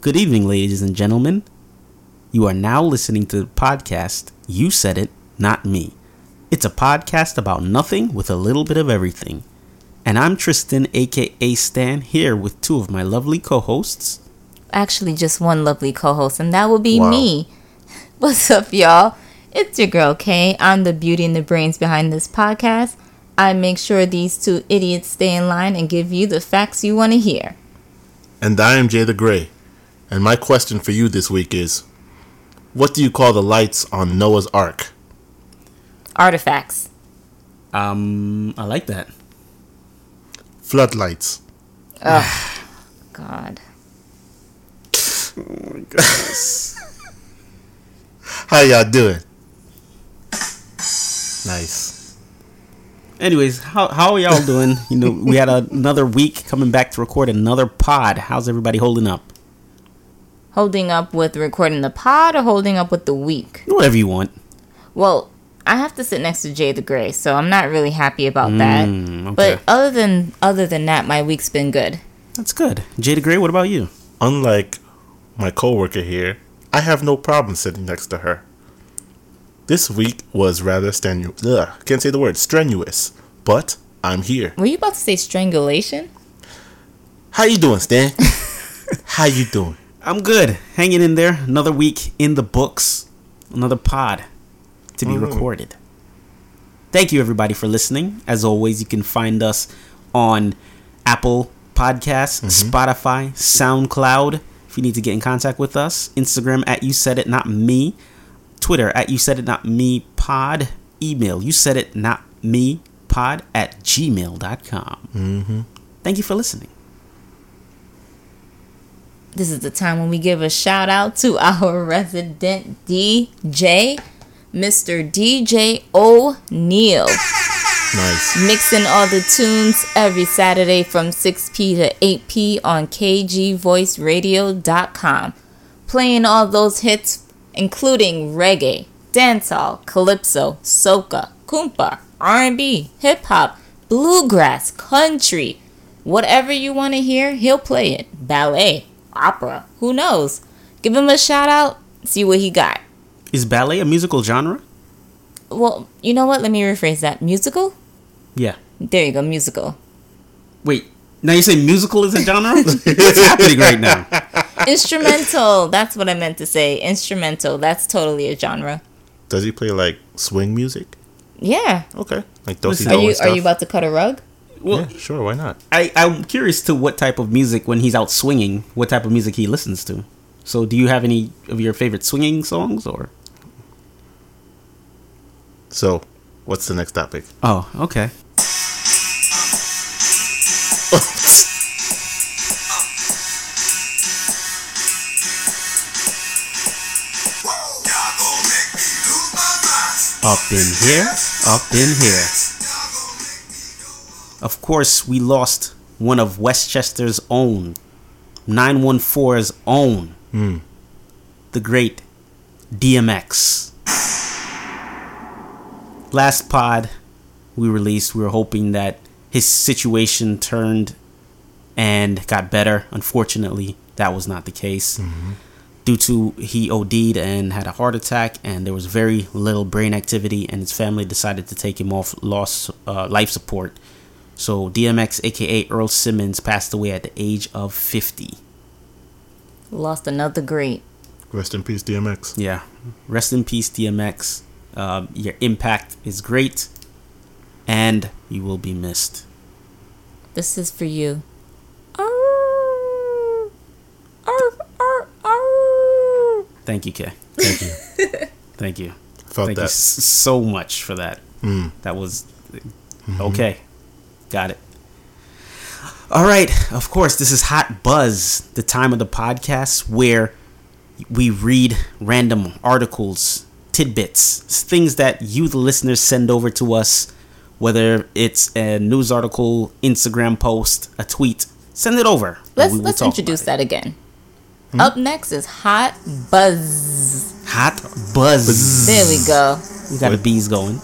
Good evening, ladies and gentlemen. You are now listening to the podcast You Said It, Not Me. It's a podcast about nothing with a little bit of everything. And I'm Tristan, aka Stan, here with two of my lovely co hosts. Actually, just one lovely co host, and that will be Wow. me. What's up, y'all? It's your girl Kay. I'm the beauty and the brains behind this podcast. I make sure these two idiots stay in line and give you the facts you want to hear. And I am Jay the Gray. And my question for you this week is What do you call the lights on Noah's Ark? Artifacts. Um, I like that. Floodlights. Oh, God. Oh my goodness. How y'all doing? Nice. Anyways, how, how are y'all doing? You know, we had a, another week coming back to record another pod. How's everybody holding up? Holding up with recording the pod or holding up with the week? Whatever you want. Well, I have to sit next to Jay the Gray, so I'm not really happy about that. Mm, okay. But other than other than that, my week's been good. That's good. Jay the Gray, what about you? Unlike my coworker here, I have no problem sitting next to her. This week was rather strenuous. Ugh, can't say the word strenuous, but I'm here. Were you about to say strangulation? How you doing, Stan? How you doing? I'm good. Hanging in there. Another week in the books. Another pod to be recorded. Thank you, everybody, for listening. As always, you can find us on Apple Podcasts, Spotify, SoundCloud. If you need to get in contact with us, Instagram at You Said It Not Me, Twitter at You Said It Not Me Pod, email You Said It Not Me Pod at gmail.com. Mm-hmm. Thank you for listening. This is the time when we give a shout out to our resident DJ, Mr. DJ O'Neill. Nice. Mixing all the tunes every Saturday from 6p to 8p on kgvoiceradio.com. Playing all those hits, including reggae, dancehall, calypso, soca, kompa, R&B, hip hop, bluegrass, country. Whatever you want to hear, he'll play it. Ballet, opera, who knows? Give him a shout out, see what he got. Is ballet a musical genre? Well, you know what? Let me rephrase that. Musical? Yeah. There you go, musical. Wait, now you say musical is a genre? What's happening right now? Instrumental. That's what I meant to say. Instrumental. That's totally a genre. Does he play like swing music? Yeah. Okay. Like Dosey Listen, Are you stuff? are you about to cut a rug? Well, yeah, sure. Why not? I, I'm curious to what type of music, when he's out swinging, what type of music he listens to. So, do you have any of your favorite swinging songs, or? So, what's the next topic? Oh, okay. Up in here, up in here. Of course, we lost one of Westchester's own, 914's own, the great DMX. Last pod we released, we were hoping that his situation turned and got better. Unfortunately, that was not the case. Due to he OD'd and had a heart attack, and there was very little brain activity, and his family decided to take him off lost uh, life support. So DMX, aka Earl Simmons, passed away at the age of 50. Lost another great. Rest in peace, DMX. Yeah, rest in peace, DMX. Um, your impact is great, and you will be missed. This is for you. Arr, arr, arr, arr. Thank you, Kay. Thank you. Thank you. Felt Thank you that. s- so much for that. That was okay. Got it. All right. Of course, this is Hot Buzz, the time of the podcast where we read random articles, tidbits, things that you, the listeners, send over to us. Whether it's a news article, Instagram post, a tweet, send it over. Let's let's introduce about that again. Hmm? Up next is Hot Buzz. Hot Buzz. There we go. We got the bees going.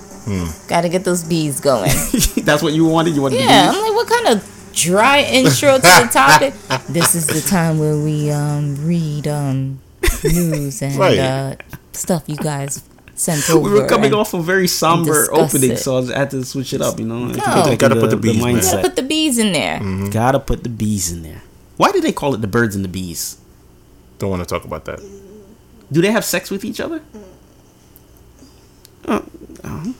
Got to get those bees going. That's what you wanted. You wanted yeah, the I'm like, what kind of dry intro to the topic. This is the time where we um read um news and Right. uh, stuff you guys sent over. We were coming off a very somber opening, it. so I had to switch it up. You know, No. Gotta put the bees, man. You gotta put the bees in there. Mm-hmm. Gotta put the bees in there. Why do they call it the birds and the bees? Don't want to talk about that. Do they have sex with each other? Oh, oh.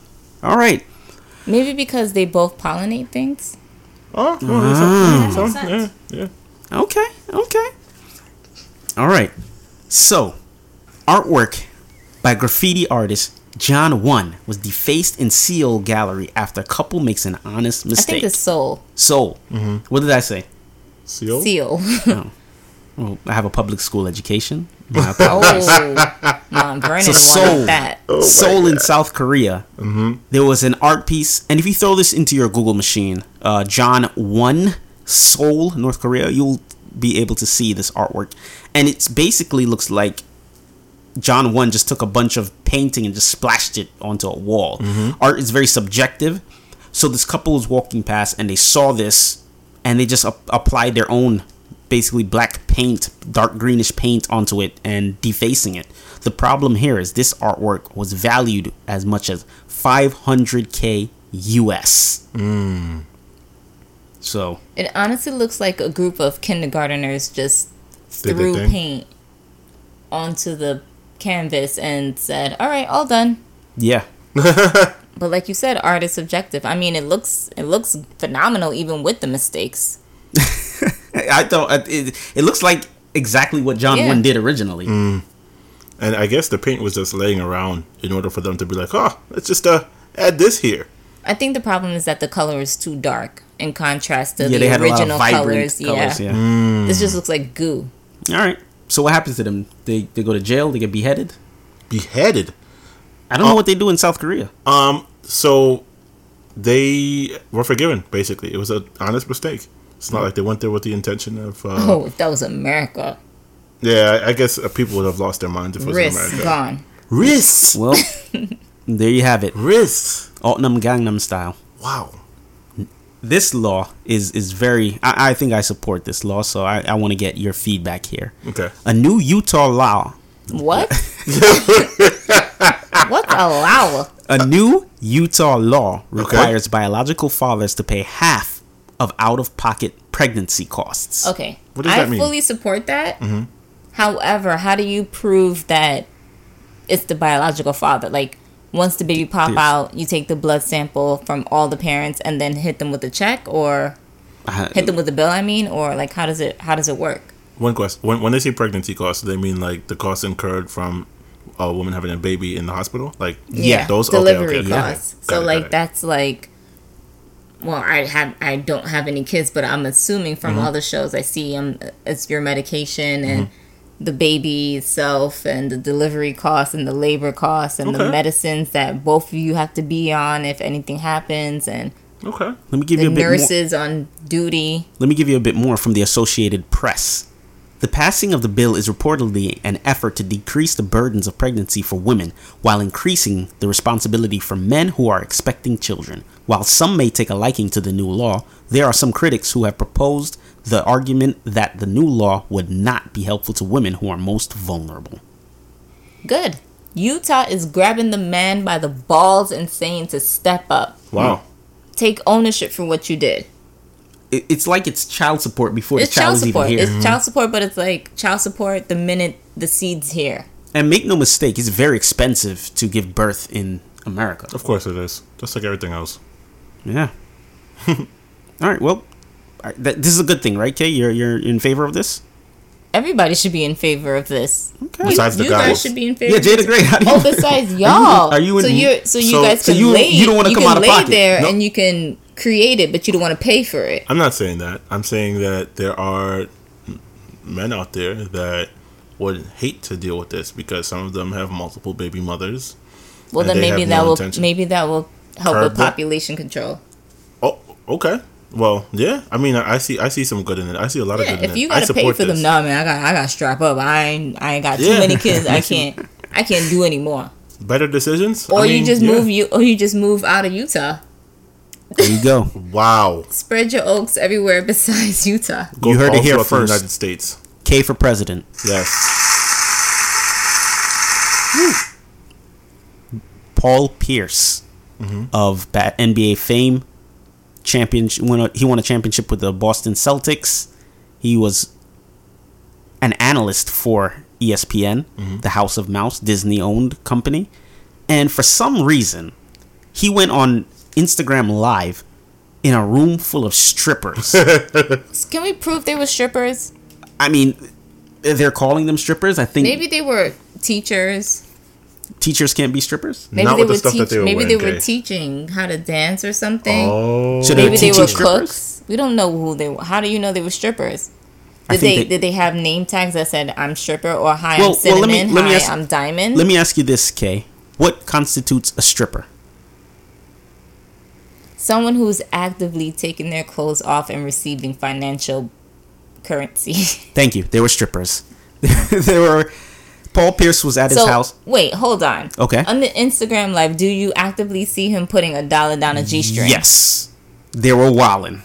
All right. Maybe because they both pollinate things. Oh, well, Ah. so- so- yeah, yeah. Okay, okay. All right. So, artwork by graffiti artist JonOne was defaced in Seal Gallery after a couple makes an honest mistake. I mistake. think the soul Soul. What did I say? Seal? seal. Well, I have a public school education. My apologies. oh, Mom Vernon So wanted Seoul, that. Seoul in South Korea. Mm-hmm. There was an art piece, and if you throw this into your Google machine, uh, John One Seoul, North Korea, you'll be able to see this artwork, and it basically looks like JonOne just took a bunch of painting and just splashed it onto a wall. Art is very subjective, so this couple was walking past and they saw this, and they just ap- applied their own basically black paint, dark greenish paint onto it and defacing it. The problem here is this artwork was valued as much as 500k US. So It honestly looks like a group of kindergarteners just threw paint onto the canvas and said, "All right, all done." yeah, But like you said, art is subjective. I mean, it looks it looks phenomenal even with the mistakes. I thought it, it looks like exactly what John Yeah. One did originally. And I guess the paint was just laying around in order for them to be like, oh, let's just uh, add this here. I think the problem is that the color is too dark in contrast to Yeah, the they had a lot of original colors. colors. Yeah. yeah. this just looks like goo. All right. So what happens to them? They they go to jail. They get beheaded. Beheaded. I don't know what they do in South Korea. Um, so they were forgiven, basically. It was an honest mistake. It's not like they went there with the intention of. Uh, Oh, if that was America, Yeah, I I guess uh, people would have lost their minds if it was in wrists America. gone. Wrists! Well, there you have it. Wrists! Altnam Gangnam style. Wow. This law is is very. I, I think I support this law, so I, I want to get your feedback here. Okay. A new Utah law. What? What's a law? A new Utah law requires biological fathers to pay half of out of pocket pregnancy costs. Okay. What does I that mean? fully support that. However, how do you prove that it's the biological father? Like, once the baby pop Yes. out, you take the blood sample from all the parents and then hit them with a check, or Uh, hit them with a bill. I mean, or like, how does it how does it work? One question: When when they say pregnancy costs, do they mean like the costs incurred from a woman having a baby in the hospital? Like Yeah. those delivery okay, okay. costs. Got so it, like that's like. Well, I have I don't have any kids, but I'm assuming from Mm-hmm. all the shows I see, um, it's your medication and the baby itself and the delivery costs and the labor costs and the medicines that both of you have to be on if anything happens and Okay. let me give the you a bit more. nurses on duty. Let me give you a bit more from the Associated Press. The passing of the bill is reportedly an effort to decrease the burdens of pregnancy for women while increasing the responsibility for men who are expecting children. While some may take a liking to the new law, there are some critics who have proposed the argument that the new law would not be helpful to women who are most vulnerable. Good. Utah is grabbing the man by the balls and saying to step up. Wow. Take ownership for what you did. It- It's like it's child support before It's the child child is even support. here. It's child support, but it's like child support the minute the seed's here. and make no mistake, it's very expensive to give birth in America. Of course it is. Just like everything else. Yeah. All right. Well, I- this is a good thing, right, Kay? You're you're in favor of this? Everybody should be in favor of this. Okay. Besides the you guys. guys should be in favor. Yeah, of this. Jada Gray. How do oh, you? Oh, besides y'all. are you in- so you so you so- guys so can you- lay you don't wanna come can out of lay pocket? there No. and you can create it, but you don't want to pay for it. I'm not saying that. I'm saying that there are men out there that would hate to deal with this because some of them have multiple baby mothers. Well, then maybe that no will intention. maybe that will help Curb with that? population control. Oh, okay. Well, yeah. I mean, I I see. I see some good in it. I see a lot of good in it. if you gotta pay for them, this. nah, man, I got I got to strap up. I ain't I ain't got too Yeah. many kids. I can't I can't do anymore. Better decisions. Or I you just yeah. move you or you just move out of Utah. There you go. Wow. Spread your oaks everywhere besides Utah. Go You heard it here throughout the first. United States. K for president. Yes. Paul Pierce mm-hmm. of ba- NBA fame, champion. Won a, he won a championship with the Boston Celtics. He was an analyst for ESPN, mm-hmm. the House of Mouse, Disney owned company, and for some reason, he went on Instagram Live in a room full of strippers. Can we prove they were strippers? I mean, they're calling them strippers. I think Maybe they were teachers. teachers can't be strippers. Maybe Not they with the were stuff that teach- they were Maybe they were Kay. teaching how to dance or something. Oh. So Maybe they were strippers? cooks. We don't know who they were. How do you know they were strippers? Did they, they- did they have name tags that said I'm stripper or hi Well- I'm well, let me- cinnamon, let me hi ask- I'm diamond? Let me ask you this, Kay. What constitutes a stripper? Someone who's actively taking their clothes off and receiving financial currency. Thank you. They were strippers. they were. Paul Pierce was at his house. wait, hold on. Okay. On the Instagram live, do you actively see him putting a dollar down a G string? Yes, they were wilding.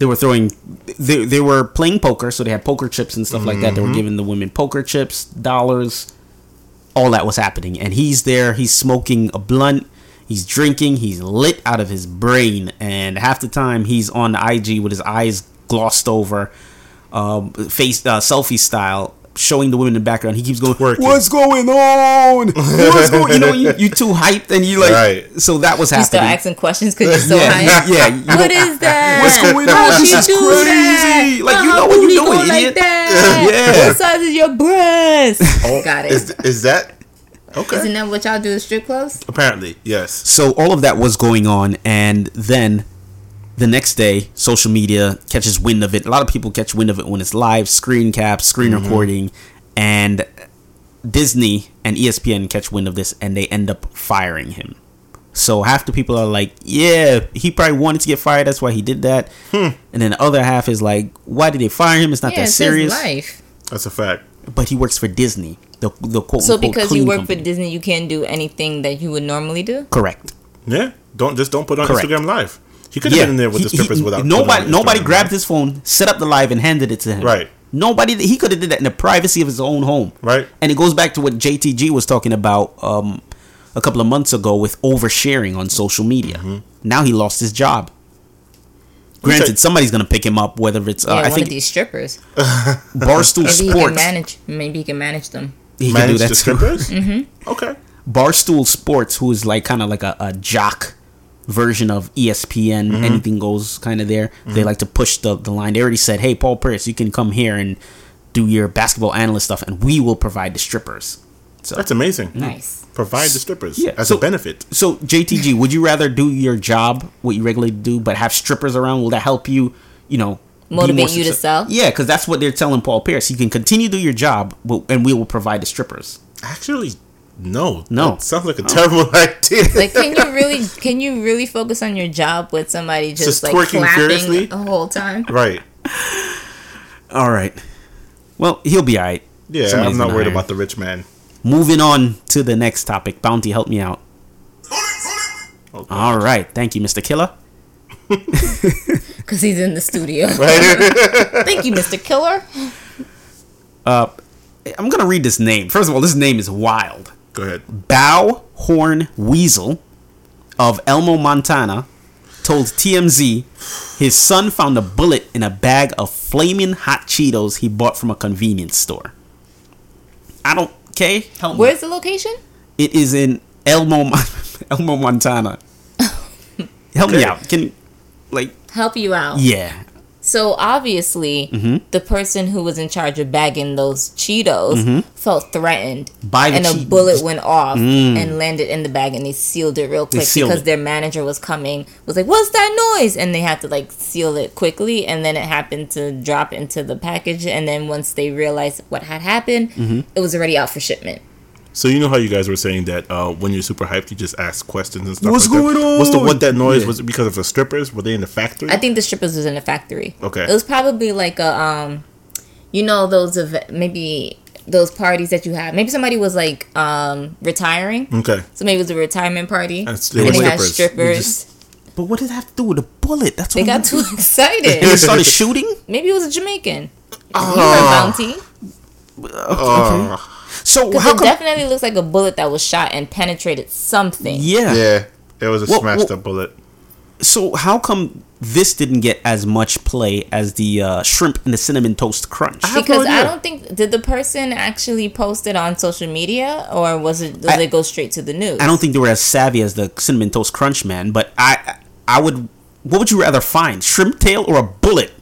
They were throwing. They, they were playing poker, so they had poker chips and stuff like that. They were mm-hmm. giving the women poker chips, dollars. All that was happening, and he's there. He's smoking a blunt. He's drinking. He's lit out of his brain, and half the time he's on the IG with his eyes glossed over, um, face uh, selfie style, showing the women in the background. He keeps going, Twerking. "What's going on? What's going?" You know, you you too hyped, and you like. Right. So that was You start happening. asking questions because you're so yeah, high. yeah. you What that? What's going on? How This she is do crazy. that? Like, How you know what you booty doing, idiot. Like that? Yeah. What size is your breast? Oh, Got it. Is, is that okay? Isn't that what y'all do to strip clubs? Apparently, yes. So all of that was going on, and then the next day, social media catches wind of it. A lot of people catch wind of it when it's live, screen cap, screen mm-hmm. recording, and Disney and ESPN catch wind of this, and they end up firing him. So half the people are like, "Yeah, he probably wanted to get fired. That's why he did that." Hmm. And then the other half is like, "Why did they fire him? It's not yeah, that it's serious." his life. That's a fact. But he works for Disney, the the quote So because clean you work company. for Disney, you can't do anything that you would normally do. correct. Yeah. Don't just don't put on Correct. Instagram Live. He could have been in there with the strippers he- without. nobody. Nobody grabbed Live. his phone, set up the live, and handed it to him. Right. Nobody. He could have did that in the privacy of his own home. Right. And it goes back to what JTG was talking about um, a couple of months ago with oversharing on social media. Mm-hmm. Now he lost his job. Granted, said- somebody's gonna pick him up. Whether it's uh, Yeah, I one think of these strippers. Barstool Maybe he can Sports, manage. Maybe he can manage them. He can do that too. strippers. mm-hmm. Okay. Barstool Sports, who is like kind of like a, a jock version of ESPN, Mm-hmm. anything goes kind of there. They like to push the, the line. They already said, hey, Paul Pierce, you can come here and do your basketball analyst stuff, and we will provide the strippers. So, That's amazing. Nice. Provide the strippers Yeah, as so- a benefit. so JTG, would you rather do your job, what you regularly do, but have strippers around? Will that help you, you know, be Motivate more you to sell? Yeah, because that's what they're telling Paul Pierce. You can continue to do your job, but, and we will provide the strippers. Actually, no. No. That sounds like a oh. terrible idea. Like, can you really, can you really focus on your job with somebody just, Just like twerking clapping furiously? the whole time? right. All right. Well, he'll be all right. Yeah, Somebody's I'm not worried hire about the rich man. Moving on to the next topic. Bounty, help me out. Okay. All right. Thank you, Mr. Killer. Because he's in the studio. Right? Thank you, Mr. Killer. Uh, I'm going to read this name. First of all, this name is wild. Go ahead. Bow Horn Weasel of Elmo, Montana, told TMZ his son found a bullet in a bag of flaming hot Cheetos he bought from a convenience store. I don't. Okay, help me. Where's the location? It is in Elmo, Elmo, Montana. Help me out. Can like Help you out. yeah. So obviously, Mm-hmm. the person who was in charge of bagging those Cheetos felt threatened, Mm-hmm. By the and a bullet went off and landed in the bag, and they sealed it real quick because it. their manager was coming. Was like, "What's that noise?" And they had to like seal it quickly, and then it happened to drop into the package. And then once they realized what had happened, Mm-hmm. it was already out for shipment. So you know how you guys were saying that uh, when you're super hyped, you just ask questions and stuff. What's like that? going on? What's the what that noise Yeah. was? It because of the strippers? Were they in the factory? I think the strippers was in the factory. Okay. It was probably like a um, you know those of maybe those parties that you have. Maybe somebody was like um retiring. okay. So maybe it was a retirement party. That's- they and were they had strippers. strippers. Just- But what did that have to do with a bullet? That's They what got I'm- too And they started shooting. Maybe it was a Jamaican. Oh. You were bounty. Okay. So Because how it come? definitely looks like a bullet that was shot and penetrated something. yeah. Yeah, it was a Well, smashed well- up bullet. So how come this didn't get as much play as the uh, shrimp and the cinnamon toast crunch? have no Because I don't think did the person actually post it on social media or was it did I- they go straight to the news? I don't think they were as savvy as the cinnamon toast crunch man, but I I would. What would you rather find, shrimp tail or a bullet?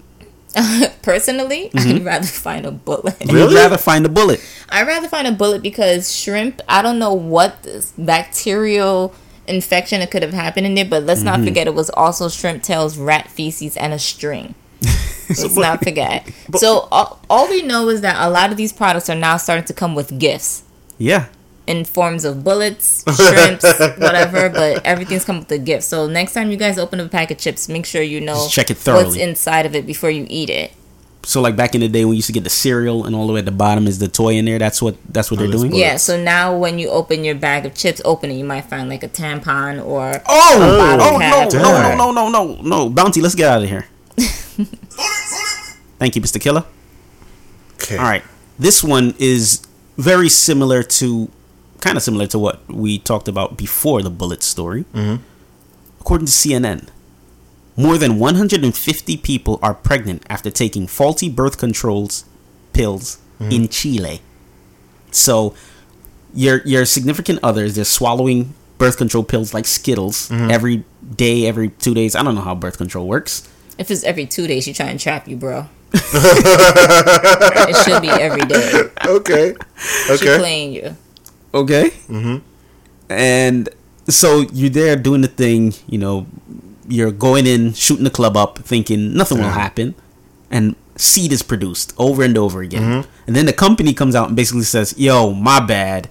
personally, Mm-hmm. I'd rather find a bullet. Really? You'd rather find a bullet. I'd rather find a bullet because shrimp, I don't know what this bacterial infection that could have happened in there, but let's Mm-hmm. not forget it was also shrimp tails, rat feces, and a string. let's not forget. so all, all we know is that a lot of these products are now starting to come with gifts Yeah. In forms of bullets, shrimps, whatever, but everything's come with a gift. So next time you guys open up a pack of chips, make sure you know Just check it what's inside of it before you eat it. So like back in the day when you used to get the cereal and all the way at the bottom is the toy in there. That's what that's what oh, they're doing. bullets. Yeah, so now when you open your bag of chips, open it, you might find like a tampon or Oh, bottle oh no, no, no, no, no, no, no, Bounty, let's get out of here. Thank you, Mr. Killer. Okay. All right, this one is very similar to, kind of similar to what we talked about before the bullet story. Mm-hmm. According to CNN, more than 150 people are pregnant after taking faulty birth controls pills in Chile. So, your your significant others they're swallowing birth control pills like Skittles every day, every two days. I don't know how birth control works. if it's every two days, she try and trap you, bro. it should be every day. Okay. She Okay. playing you. Okay. Mm-hmm. And so you're there doing the thing, you know, you're going in, shooting the club up, thinking nothing will happen, and seed is produced over and over again. And then the company comes out and basically says, yo, my bad.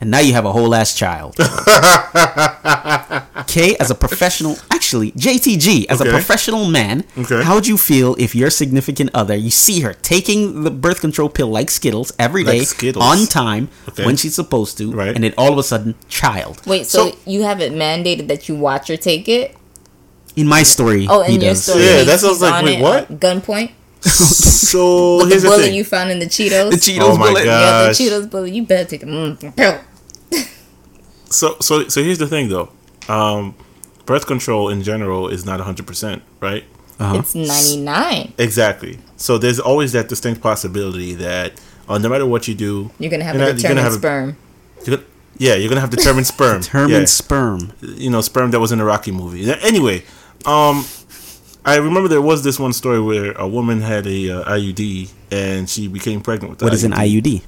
And now you have a whole ass child. K, as a professional, actually, JTG, as a professional man, Okay. how would you feel if your significant other, you see her taking the birth control pill like Skittles every Like day Skittles. on time Okay. when she's supposed to, Right. and then all of a sudden, child. Wait, so, So- you have it mandated that you watch her take it? In my story, Oh, he in your does. story, Yeah, he- that sounds he's like- wait, what? Gunpoint. So With here's the the thing. you found in the Cheetos. The Cheetos Oh my bullet. God. yeah, the Gosh. Cheetos bullet. You better take it. Mm, pill. So so so here's the thing though. Um, birth control in general is not 100 percent, right? Uh-huh. It's ninety nine. Exactly. So there's always that distinct possibility that uh, no matter what you do, You're gonna have you're a not- you're gonna determined have a- sperm. you're gonna- yeah, you're gonna have determined sperm. Determined Yeah. sperm. you know, sperm that was in a Rocky movie. Anyway, um, I remember there was this one story where a woman had a uh, IUD and she became pregnant with the What is an IUD?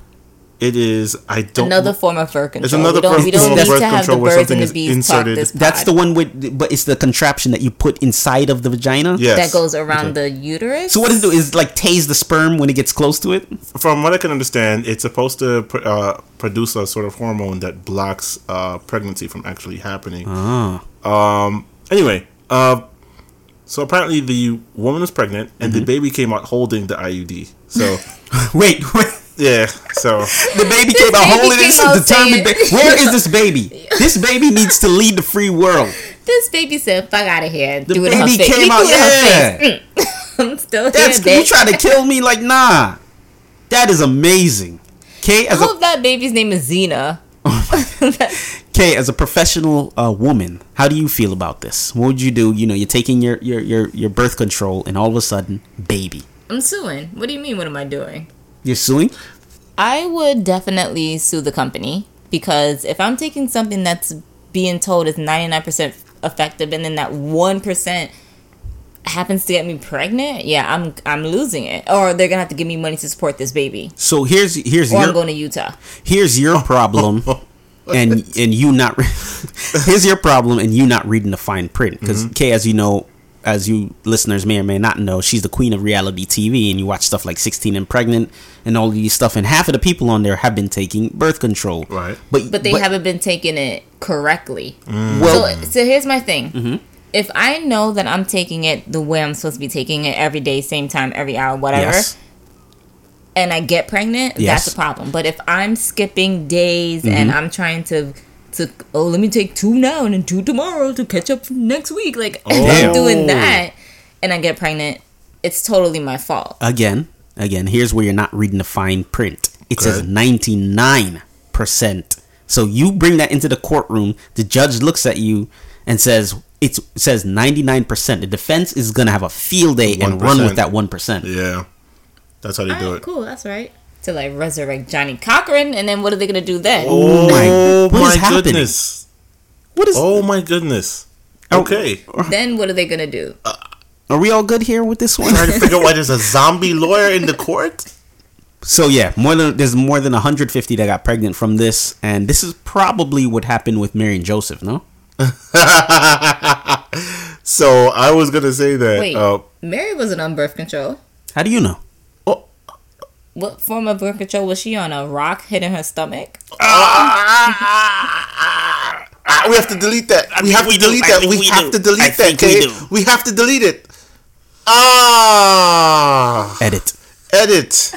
It is I don't Another form of birth control. It's another we don't, form we don't of need birth to have the control where birds and something the is bees talk inserted. this That's the one with, but it's the contraption that you put inside of the vagina. yes. that goes around the uterus. So what does it do? Is like tase the sperm when it gets close to it? From what I can understand, it's supposed to pr- uh, produce a sort of hormone that blocks uh, pregnancy from actually happening. Ah. Um. Anyway, uh, so apparently the woman was pregnant and Mm-hmm. the baby came out holding the IUD. So Wait, wait. Yeah. So The baby came out baby holding it. came This out is determined. saying- Ba- Where is this baby? This baby needs to lead the free world. This baby said, "Fuck out of here." The do it in her baby face. Came out. threw her Yeah. face. I'm still That's here, you bitch. trying to kill me? Like nah. That is amazing. K I as a hope that baby's name is Xena. K as a professional uh, woman, how do you feel about this? What would you do? You know, you're taking your your your your birth control, and all of a sudden, baby, I'm suing. What do you mean? What am I doing? You're suing. I would definitely sue the company because if I'm taking something that's being told is 99% effective and then that 1% happens to get me pregnant, yeah, I'm I'm losing it. Or they're going to have to give me money to support this baby. So here's here's Or I'm your going to Utah. here's your problem and and you not re- here's your problem and you not reading the fine print because mm-hmm. Kay as you know as you listeners may or may not know she's the queen of reality TV and you watch stuff like 16 and pregnant and all these stuff and half of the people on there have been taking birth control Right. but But they haven't been taking it correctly. Mm. well So, so here's my thing. Mm-hmm. If I know that I'm taking it the way I'm supposed to be taking it every day, same time, every hour, whatever, yes and I get pregnant, Yes. that's a problem. But if I'm skipping days and mm-hmm. I'm trying to to oh let me take two now and then two tomorrow to catch up next week. Like if I'm oh. doing that and I get pregnant, it's totally my fault. Again, again, here's where you're not reading the fine print. It says 99%. So you bring that into the courtroom, the judge looks at you and says it's, it says 99%. The defense is going to have a field day and run with that 1%. Yeah, that's how they do Alright, it. cool, that's right. To like resurrect Johnnie Cochran, and then what are they gonna do then? Oh my- Oh what is my happening? goodness! What is Oh my goodness! Oh. Okay, uh-huh. Then what are they gonna do? Uh, Are we all good here with this one? trying to figure out why there's a zombie lawyer in the court. So yeah, more than there's more than 150 that got pregnant from this, and this is probably what happened with Mary and Joseph. No, So I was gonna say that. Wait, Uh, Mary wasn't on birth control. how do you know? oh, What form of birth control was she on? A rock hitting her stomach? ah, we have to delete that. we have we to delete that. We we have to delete that. Okay, we have to delete it. Ah, Edit. edit.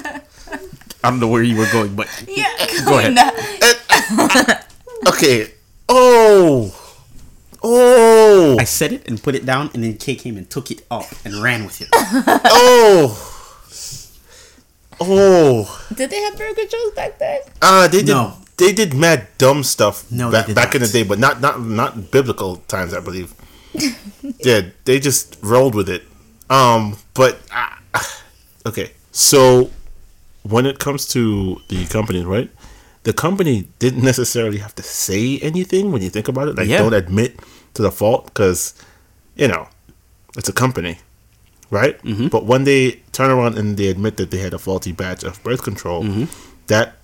I don't know where you were going, but Yeah, Go ahead. Okay. Oh, oh, I said it and put it down, and then Kay came and took it up and ran with it. oh, oh. Did they have birth controls back then? Ah, they did. No. They did mad dumb stuff. No, they back, did back in the day, but not not not biblical times, I believe. yeah, they just rolled with it. Um, but ah, okay, so when it comes to the company, right? The company didn't necessarily have to say anything when you think about it. Like, Yeah. don't admit to the fault because, you know, it's a company, right? Mm-hmm. But when they turn around and they admit that they had a faulty batch of birth control, Mm-hmm. that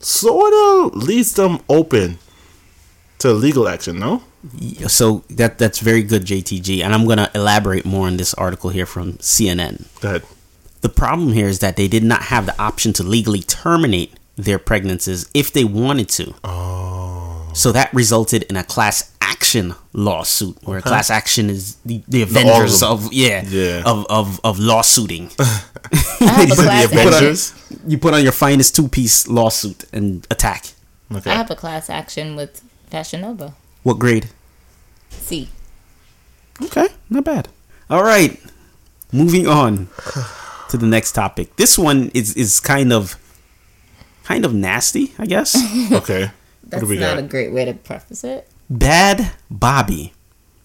sort of leaves them open to legal action. No, So that that's very good, JTG, and I'm gonna elaborate more on this article here from CNN. that The problem here is that they did not have the option to legally terminate their pregnancies if they wanted to. Oh. So that resulted in a class action lawsuit, where a class action is the, the Avengers all of yeah, Yeah. of of of lawsuiting. I have a the class. Avengers. you put on your finest two piece lawsuit and attack. Okay. I have a class action with Fashion Nova. What grade? C. Okay, not bad. All right, moving on to the next topic. This one is is kind of kind of nasty, I guess. okay. What That's do we not got? a great way to preface it. Bad Bobby,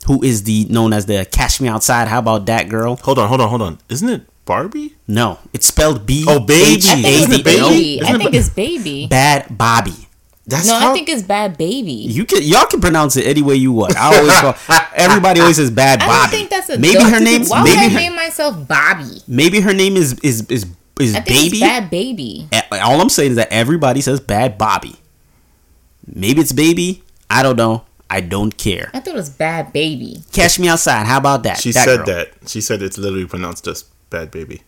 who is the known as the Cash Me Outside. How about that girl? hold on, hold on, hold on. Isn't it Barbie? No, it's spelled B. Oh, baby. I think it's baby? baby. I think it's baby. Bad Bobby. That's No, how. I think it's bad baby. You can y'all can pronounce it any way you want. I always call everybody always says Bad I Bobby. don't think that's a maybe her name Why maybe would I her, name myself Bobby? maybe her name is is is is I think baby. it's bad baby. All I'm saying is that everybody says Bad Bobby. Maybe it's baby. I don't know. I don't care. I thought it was bad baby. Catch me outside. How about that? she That said girl. that. She said it's literally pronounced as bad baby.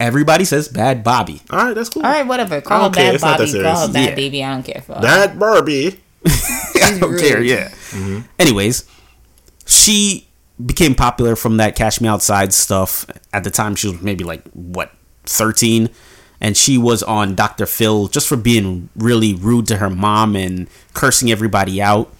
Everybody says Bad Bobby. All right, that's cool. All right, whatever. Call her bad it's Bobby. Call her bad Yeah. baby. I don't care for her. That Barbie. I don't rude. care. Yeah. Mm-hmm. Anyways, she became popular from that Cash Me Outside stuff. At the time, she was maybe like what thirteen, and she was on Dr. Phil just for being really rude to her mom and cursing everybody out.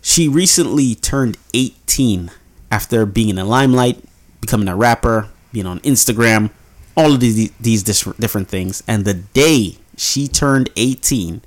She recently turned eighteen after being in the limelight, becoming a rapper, being on Instagram, all of these these dis- different things. And the day she turned eighteen,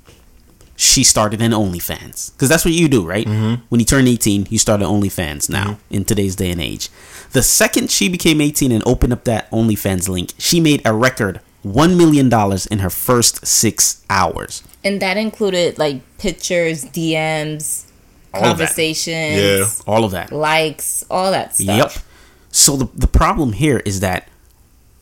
she started an OnlyFans because that's what you do, right? Mm-hmm. When you turn 18, you start an OnlyFans now in today's day and age. The second she became 18 and opened up that OnlyFans link, she made a record $1 million in her first six hours. And that included like pictures, DMs, All conversations, Yeah. All of that. likes, all that stuff. Yep. So the, the problem here is that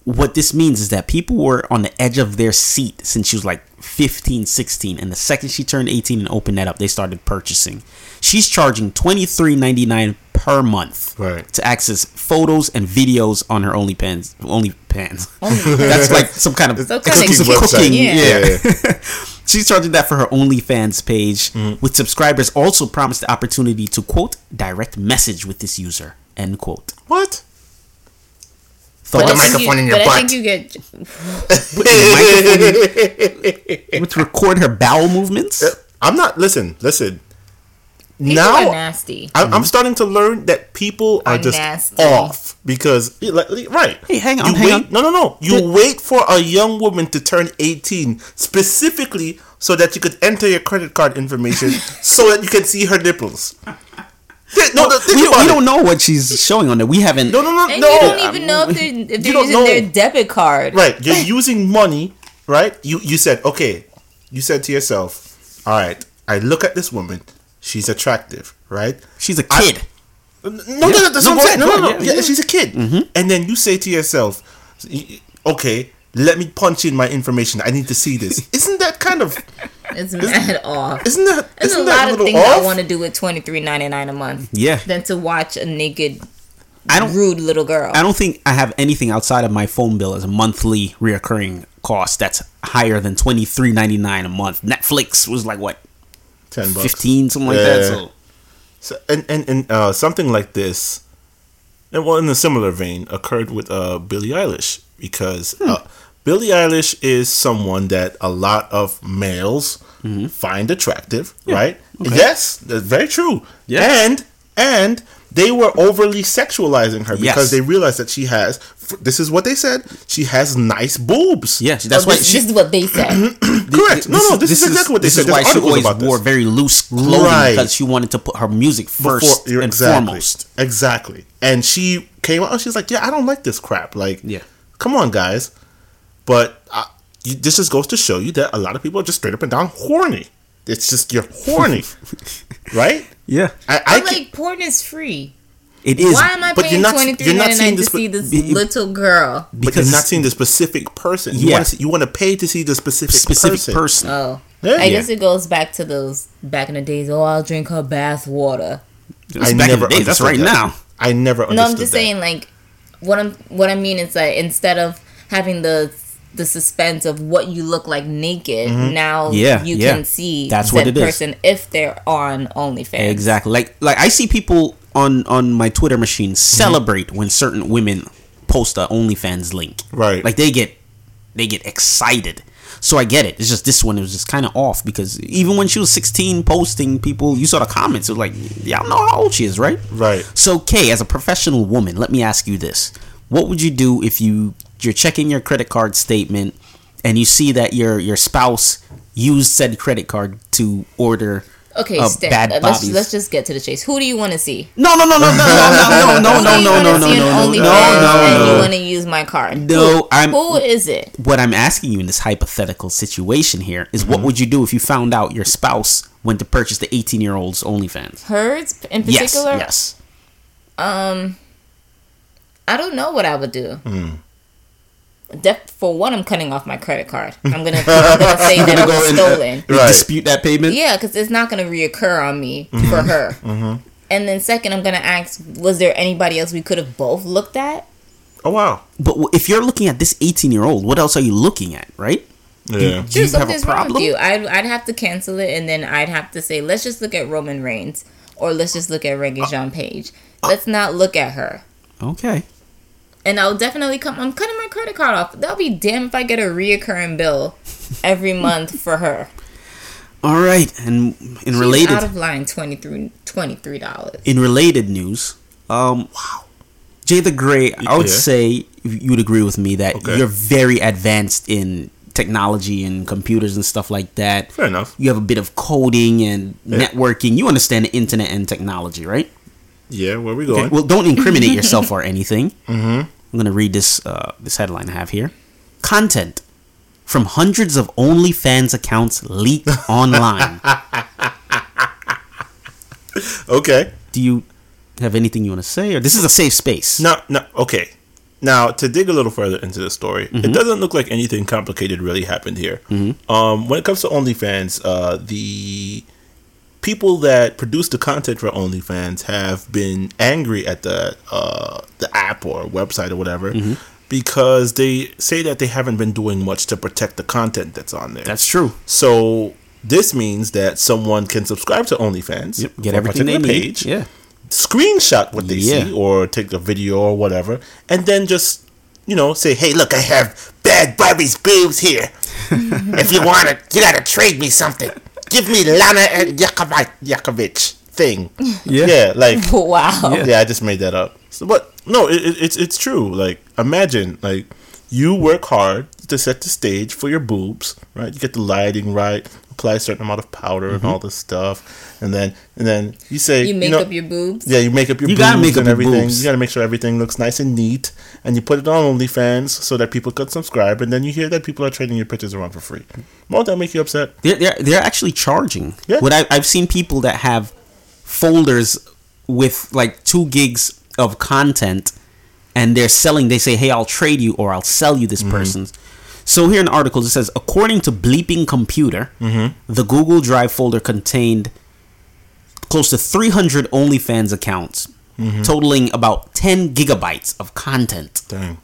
what this means is that people were on the edge of their seat since she was like 15, 16. And the second she turned 18 and opened that up, they started purchasing. She's charging $23.99 per month Right. to access photos and videos on her OnlyFans. OnlyFans. That's like some kind of Some kind of exclusive website. cooking. Yeah. yeah. She's charging that for her OnlyFans page, mm-hmm. with subscribers also promised the opportunity to quote direct message with this user. End quote. What? Thoughts? the microphone in your but I think butt. you get Put the microphone in- with record her bowel movements. Uh, I'm not. Listen, listen. People now are nasty. I, I'm mm-hmm. starting to learn that people are Are just nasty. off because like, like, right. Hey, hang on, You hang wait, on. No, no, no. You wait for a young woman to turn 18 specifically so that you could enter your credit card information so that you can see her nipples. Yeah, no, no, think we, we don't know what she's showing on there. We haven't. No, no, no, And no. you don't even know if they're, if they're don't using know. their debit card. Right, you're using money, right? You you said okay. You said to yourself, "All right, I look at this woman. She's attractive, right? She's a kid. No, no, no, that's No, what I'm go saying. No, no, no. Yeah, yeah, she's a kid. Mm-hmm. And then you say to yourself, okay, let me punch in my information. I need to see this. Isn't that kind of? It's mad off. Isn't that? There's Isn't a lot a of things off? I want to do with twenty three ninety nine a month. Yeah. Than to watch a naked, I don't. rude little girl. I don't think I have anything outside of my phone bill as a monthly reoccurring cost that's higher than twenty three ninety nine a month. Netflix was like what Ten bucks. fifteen something like Yeah. that. So So, and and and uh, something like this, and well, in a similar vein, occurred with uh, Billie Eilish because Hmm. uh, Billie Eilish is someone that a lot of males Mm-hmm. find attractive, right? Yes, that's very true. Yeah. And and they were overly sexualizing her because Yes. they realized that she has. This is what they said. She has nice boobs. Yes, that's Oh, why this, she. this is what they said. Correct. No, no, this is exactly what they this said. is why There's she articles always about this. wore very loose clothing Right. because she wanted to put her music first Before- and exactly, foremost. Exactly. And she came out and she's like, "Yeah, I don't like this crap. Like, Yeah. come on, guys." But uh, you, this just goes to show you that a lot of people are just straight up and down horny. It's just you're horny, right? Yeah, I, I I can, like porn is free. it is. Why am I but paying not- twenty three you're not seeing to this- see this be- little girl? but because you're not seeing the specific person. You Yeah. want to you want to pay to see the specific specific person. person. Oh, Yeah. I guess it goes back to those back in the days. Oh, I'll drink her bath water. I back never in the day, that's right that. now. I never. Understood No, I'm just that. saying like what I'm what I mean is that instead of having the the suspense of what you look like naked, now Mm-hmm. Yeah, you yeah. can see That's said what it is. person if they're on OnlyFans. Exactly. Like like I see people on on my Twitter machine Mm-hmm. celebrate when certain women post a OnlyFans link. Right. Like they get they get excited. So I get it. It's just this one it was just kind of off because even when she was 16 posting people you saw the comments it was like y'all know how old she is, right? Right. So Kay, as a professional woman, let me ask you this. What would you do if you you're checking your credit card statement and you see that your your spouse used said credit card to order Okay, uh, Stan, bad uh, let's let's just get to the chase. Who do you want to see? No, no, no, no, no, no, no, no, Who no, do you no, wanna no, no, see no, on no, OnlyFans no, and you no, want to use my card? no. Who- I'm Who is it? what I'm asking you in this hypothetical situation here is Mm-hmm. what would you do if you found out your spouse went to purchase the 18 year old's OnlyFans? Hers in Yes, particular? yes. Um, I don't know what I would do. Hmm. Def- for one, I'm cutting off my credit card. I'm gonna, I'm gonna say that it was stolen. Right. Dispute that payment. Yeah, because it's not gonna reoccur on me Mm-hmm. for her. And then second, I'm gonna ask: Was there anybody else we could have both looked at? Oh wow. But if you're looking at this 18 year old, what else are you looking at, right? Yeah. Do you have a wrong with problem? you. I'd, I'd have to cancel it, and then I'd have to say, let's just look at Roman Reigns, or let's just look at Uh, Jean Page. Let's not look at her. Okay. And I'll definitely come. I'm cutting my credit card off. That'll be damn if I get a reoccurring bill every month for her. All right. And in She's related out of line twenty three dollars. in related news, um, wow, Jay the Gray, I would Yeah. say you would agree with me that Okay. you're very advanced in technology and computers and stuff like that. Fair enough. You have a bit of coding and Yeah. networking. You understand the internet and technology, right? Yeah. Where we Okay, going? well, don't incriminate yourself or anything. Mm-hmm. I'm gonna read this uh, this headline I have here. Content from hundreds of OnlyFans accounts leaked online. okay. Do you have anything you want to say, or this is a safe space? No, now, okay. Now, to dig a little further into the story, Mm-hmm. it doesn't look like anything complicated really happened here. Um, when it comes to OnlyFans, uh, the people that produce the content for OnlyFans have been angry at the uh, the app or website or whatever Mm-hmm. because they say that they haven't been doing much to protect the content that's on there. That's true. so. This means that someone can subscribe to OnlyFans, Yep, get everything they particular need. Yeah. screenshot what they Yeah. see or take a video or whatever and then just you know say hey look i have bad barbie's boobs here if you want it you gotta trade me something give me lana and Yakovic, Yakovich thing. Yeah. yeah, like Wow. yeah. I just made that up. So, but no, it, it, it's it's true. Like imagine like you work hard to set the stage for your boobs, right? You get the lighting right, apply a certain amount of powder and all this stuff, and then and then you say You make know- up your boobs. yeah, you make up your You boobs gotta make and your everything. boobs. You gotta make sure everything looks nice and neat, and you put it on OnlyFans so that people can subscribe, and then you hear that people are trading your pictures around for free. Won't that make you upset? They're they're, they're actually charging. Yeah. What I, I've seen people that have folders with like two gigs of content, and they're selling. They say, "Hey, I'll trade you, or I'll sell you this Mm-hmm. person's." So here in the article it says, according to Bleeping Computer, Mm-hmm. the Google Drive folder contained close to 300 OnlyFans accounts, Mm-hmm. totaling about 10 gigabytes of content. Dang,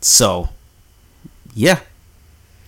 So, yeah,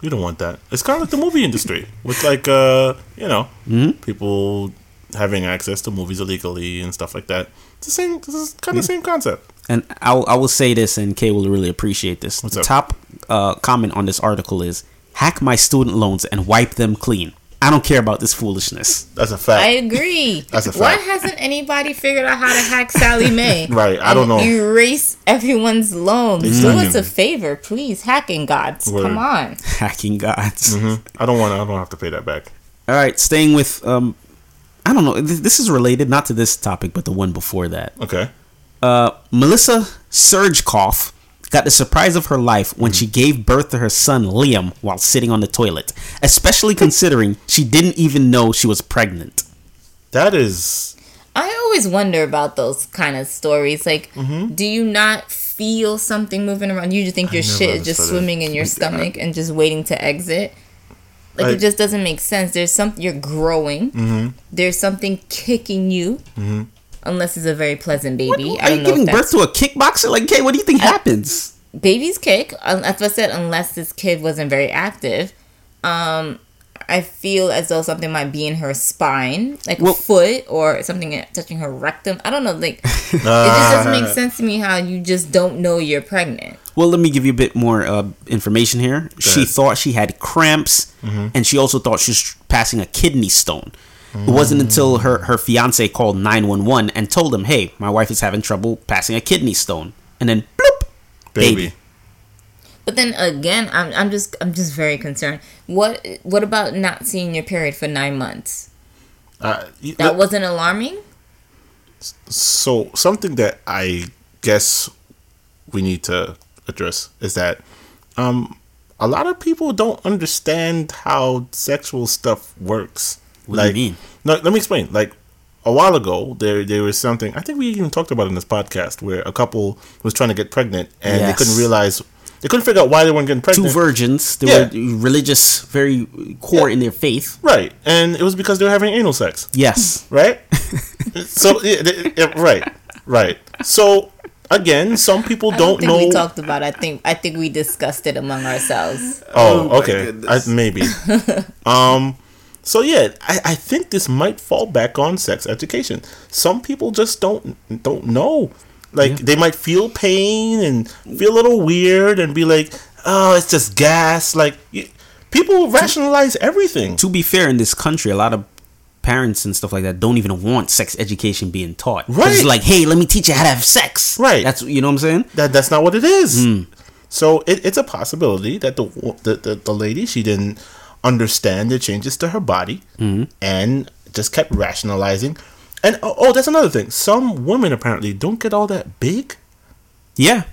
you don't want that. It's kind of like the movie industry with like uh, you know, Mm-hmm. people having access to movies illegally and stuff like that. It's the same. This is kind of the same concept. And I'll, I will say this, and Kay will really appreciate this. What's the up? top uh, comment on this article is hack my student loans and wipe them clean. I don't care about this foolishness. That's a fact. I agree. That's a fact. Why fact. hasn't anybody figured out how to hack Sallie Mae? Right, I don't know. Erase everyone's loans. Do us a favor, please. Hacking gods. Word. Come on. Hacking gods. I don't want. To. I don't have to pay that back. All right, staying with um, I don't know. This is related not to this topic, but the one before that. Okay. Uh, Melissa Surgekoff got the surprise of her life when she gave birth to her son Liam while sitting on the toilet, especially considering she didn't even know she was pregnant. That is. I always wonder about those kind of stories. Like, Mm-hmm. do you not feel something moving around? You just think your shit is just swimming in your stomach and just waiting to exit. Like, Like- it just doesn't make sense. There's something you're growing. Mm-hmm. There's something kicking you. Unless he's a very pleasant baby. I Are don't you know giving birth to a kickboxer? Like, Kay, what do you think happens? babies kick. As I said, unless this kid wasn't very active, um, I feel as though something might be in her spine, like Well- a foot or something touching her rectum. I don't know. Like it just doesn't make sense to me how you just don't know you're pregnant. Well, let me give you a bit more uh, information here. She thought she had cramps, and she also thought she was passing a kidney stone. It wasn't until her, her fiance called 911 and told him, hey, my wife is having trouble passing a kidney stone. And then, bloop, Baby. baby. But then again, I'm I'm just I'm just very concerned. What what about not seeing your period for nine months? Uh, y- That wasn't alarming. so something that I guess we need to address is that um a lot of people don't understand how sexual stuff works. What do you like, mean? No, let me explain. Like a while ago, there there was something I think we even talked about in this podcast where a couple was trying to get pregnant and they couldn't realize they couldn't figure out why they weren't getting pregnant. Two pregnant. virgins. They Yeah. were religious, very core in their faith. right, and it was because they were having anal sex. Yes. right? so yeah, th- yeah, right, right. So again, some people don't, don't think know. we talked about. it. I think I think we discussed it among ourselves. oh, my okay, I, maybe. um. So yeah, I, I think this might fall back on sex education. Some people just don't don't know. Like they might feel pain and feel a little weird and be like, "Oh, it's just gas." Like y- people rationalize everything. To be fair, in this country, a lot of parents and stuff like that don't even want sex education being taught. 'Cause It's Right. like, hey, let me teach you how to have sex. Right. That's you know what I'm saying. That that's not what it is. Hmm. So it, it's a possibility that the, the the the lady she didn't understand the changes to her body mm-hmm. and just kept rationalizing. And oh, oh, that's another thing. Some women apparently don't get all that big. Yeah.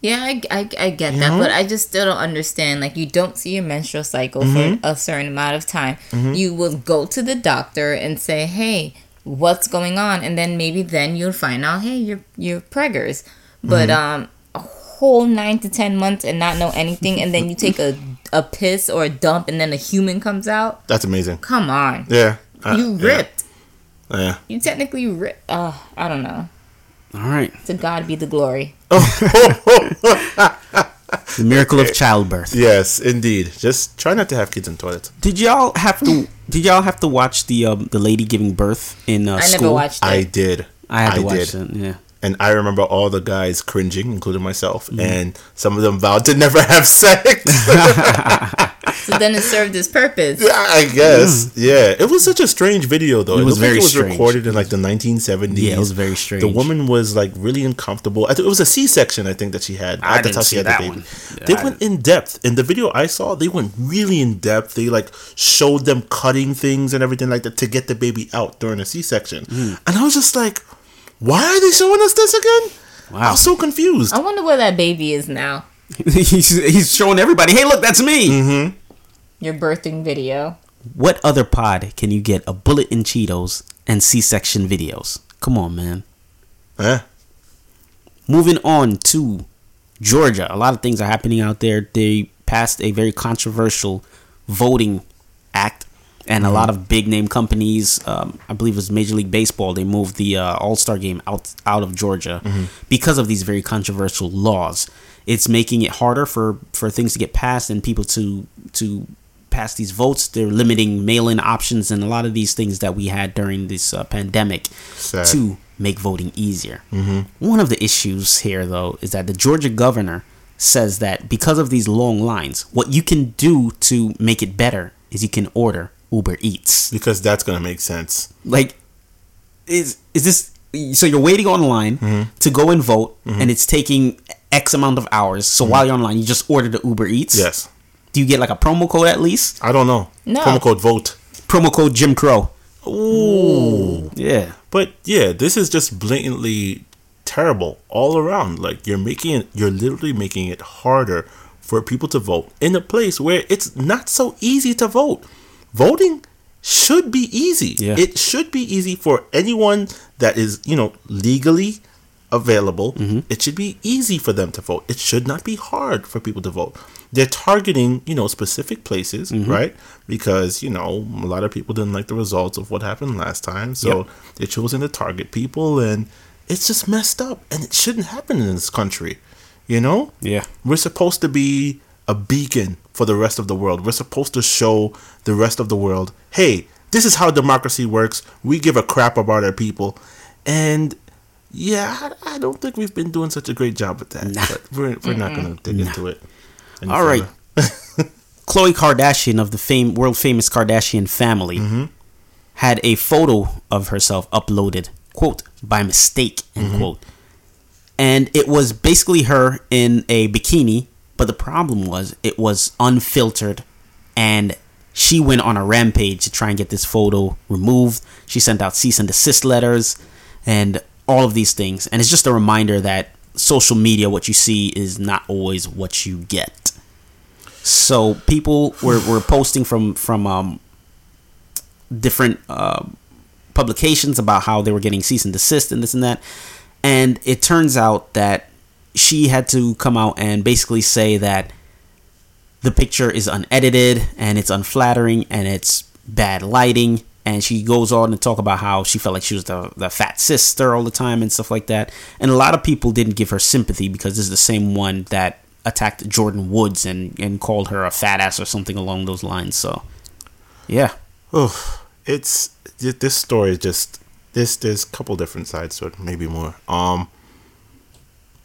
Yeah, I, I, I get that, but I just still don't understand. Like, you don't see your menstrual cycle for mm-hmm. a certain amount of time. Mm-hmm. You will go to the doctor and say, "Hey, what's going on?" And then maybe then you'll find out, "Hey, you're you're preggers." But um, a whole nine to ten months and not know anything, and then you take a a piss or a dump, and then a human comes out. That's amazing. Come on, Yeah. Uh, you ripped. Yeah. You technically ripped. Uh, I don't know. All right. To God be the glory. The miracle of childbirth. Yes, indeed. Just try not to have kids in toilets. Did y'all have to? Did y'all have to watch the um, the lady giving birth in uh, I school? never watched it. I did. I had to I watch did. it. Yeah. And I remember all the guys cringing, including myself, Mm-hmm. and some of them vowed to never have sex. So then it served its purpose. Yeah, I guess. Yeah, it was such a strange video though. It was looked like It was strange. recorded in like the 1970s. Yeah, it was very strange. The woman was like really uncomfortable. I think it was a C-section. I think that she had. I That's didn't how she see had that the baby. one. Yeah, They I went in depth in the video I saw. They went really in depth. They like showed them cutting things and everything like that to get the baby out during a C-section. Hmm. And I was just like, why are they showing us this again? I Wow. was so confused. I wonder where that baby is now. he's, he's showing everybody, hey, look, that's me. Mm-hmm. Your birthing video. What other pod can you get a bullet in Cheetos and C-section videos? Come on, man. Eh? Moving on to Georgia. A lot of things are happening out there. They passed a very controversial voting act, and a lot of big name companies, um, I believe it was Major League Baseball, they moved the uh, All Star game out out of Georgia because of these very controversial laws. It's making it harder for, for things to get passed and people to to pass these votes. They're limiting mail-in options and a lot of these things that we had during this uh, pandemic Sad. to make voting easier. One of the issues here, though, is that the Georgia governor says that because of these long lines, what you can do to make it better is you can order Uber Eats. Because that's gonna make sense. Like, is is this? So you're waiting online mm-hmm. to go and vote, mm-hmm. and it's taking X amount of hours. So mm-hmm. while you're online, you just order the Uber Eats. Yes. Do you get like a promo code at least? I don't know. No. Promo code vote. Promo code Jim Crow. Ooh. Yeah. But yeah, this is just blatantly terrible all around. Like you're making it, you're literally making it harder for people to vote in a place where it's not so easy to vote. Voting should be easy. Yeah. It should be easy for anyone that is, you know, legally available. Mm-hmm. It should be easy for them to vote. It should not be hard for people to vote. They're targeting, you know, specific places, Mm-hmm. right? Because, you know, a lot of people didn't like the results of what happened last time. So Yep. they're choosing to target people and it's just messed up and it shouldn't happen in this country. You know? Yeah. We're supposed to be a beacon for the rest of the world. We're supposed to show the rest of the world, hey, this is how democracy works. We give a crap about our people. And yeah, I, I don't think we've been doing such a great job with that. Nah. But we're, we're not going to dig into it. All right. further. Khloe Kardashian of the fame world famous Kardashian family mm-hmm. had a photo of herself uploaded, quote, by mistake, end mm-hmm. quote. And it was basically her in a bikini, but the problem was it was unfiltered and she went on a rampage to try and get this photo removed. She sent out cease and desist letters and all of these things. And it's just a reminder that social media, what you see, is not always what you get. So people were, were posting from from um, different uh, publications about how they were getting cease and desist and this and that, and it turns out that she had to come out and basically say that the picture is unedited and it's unflattering and it's bad lighting. And she goes on to talk about how she felt like she was the, the fat sister all the time and stuff like that. And a lot of people didn't give her sympathy because this is the same one that attacked Jordyn Woods and, and called her a fat ass or something along those lines. So, yeah. Oh, it's this story is just this. There's a couple different sides to it, maybe more. Um,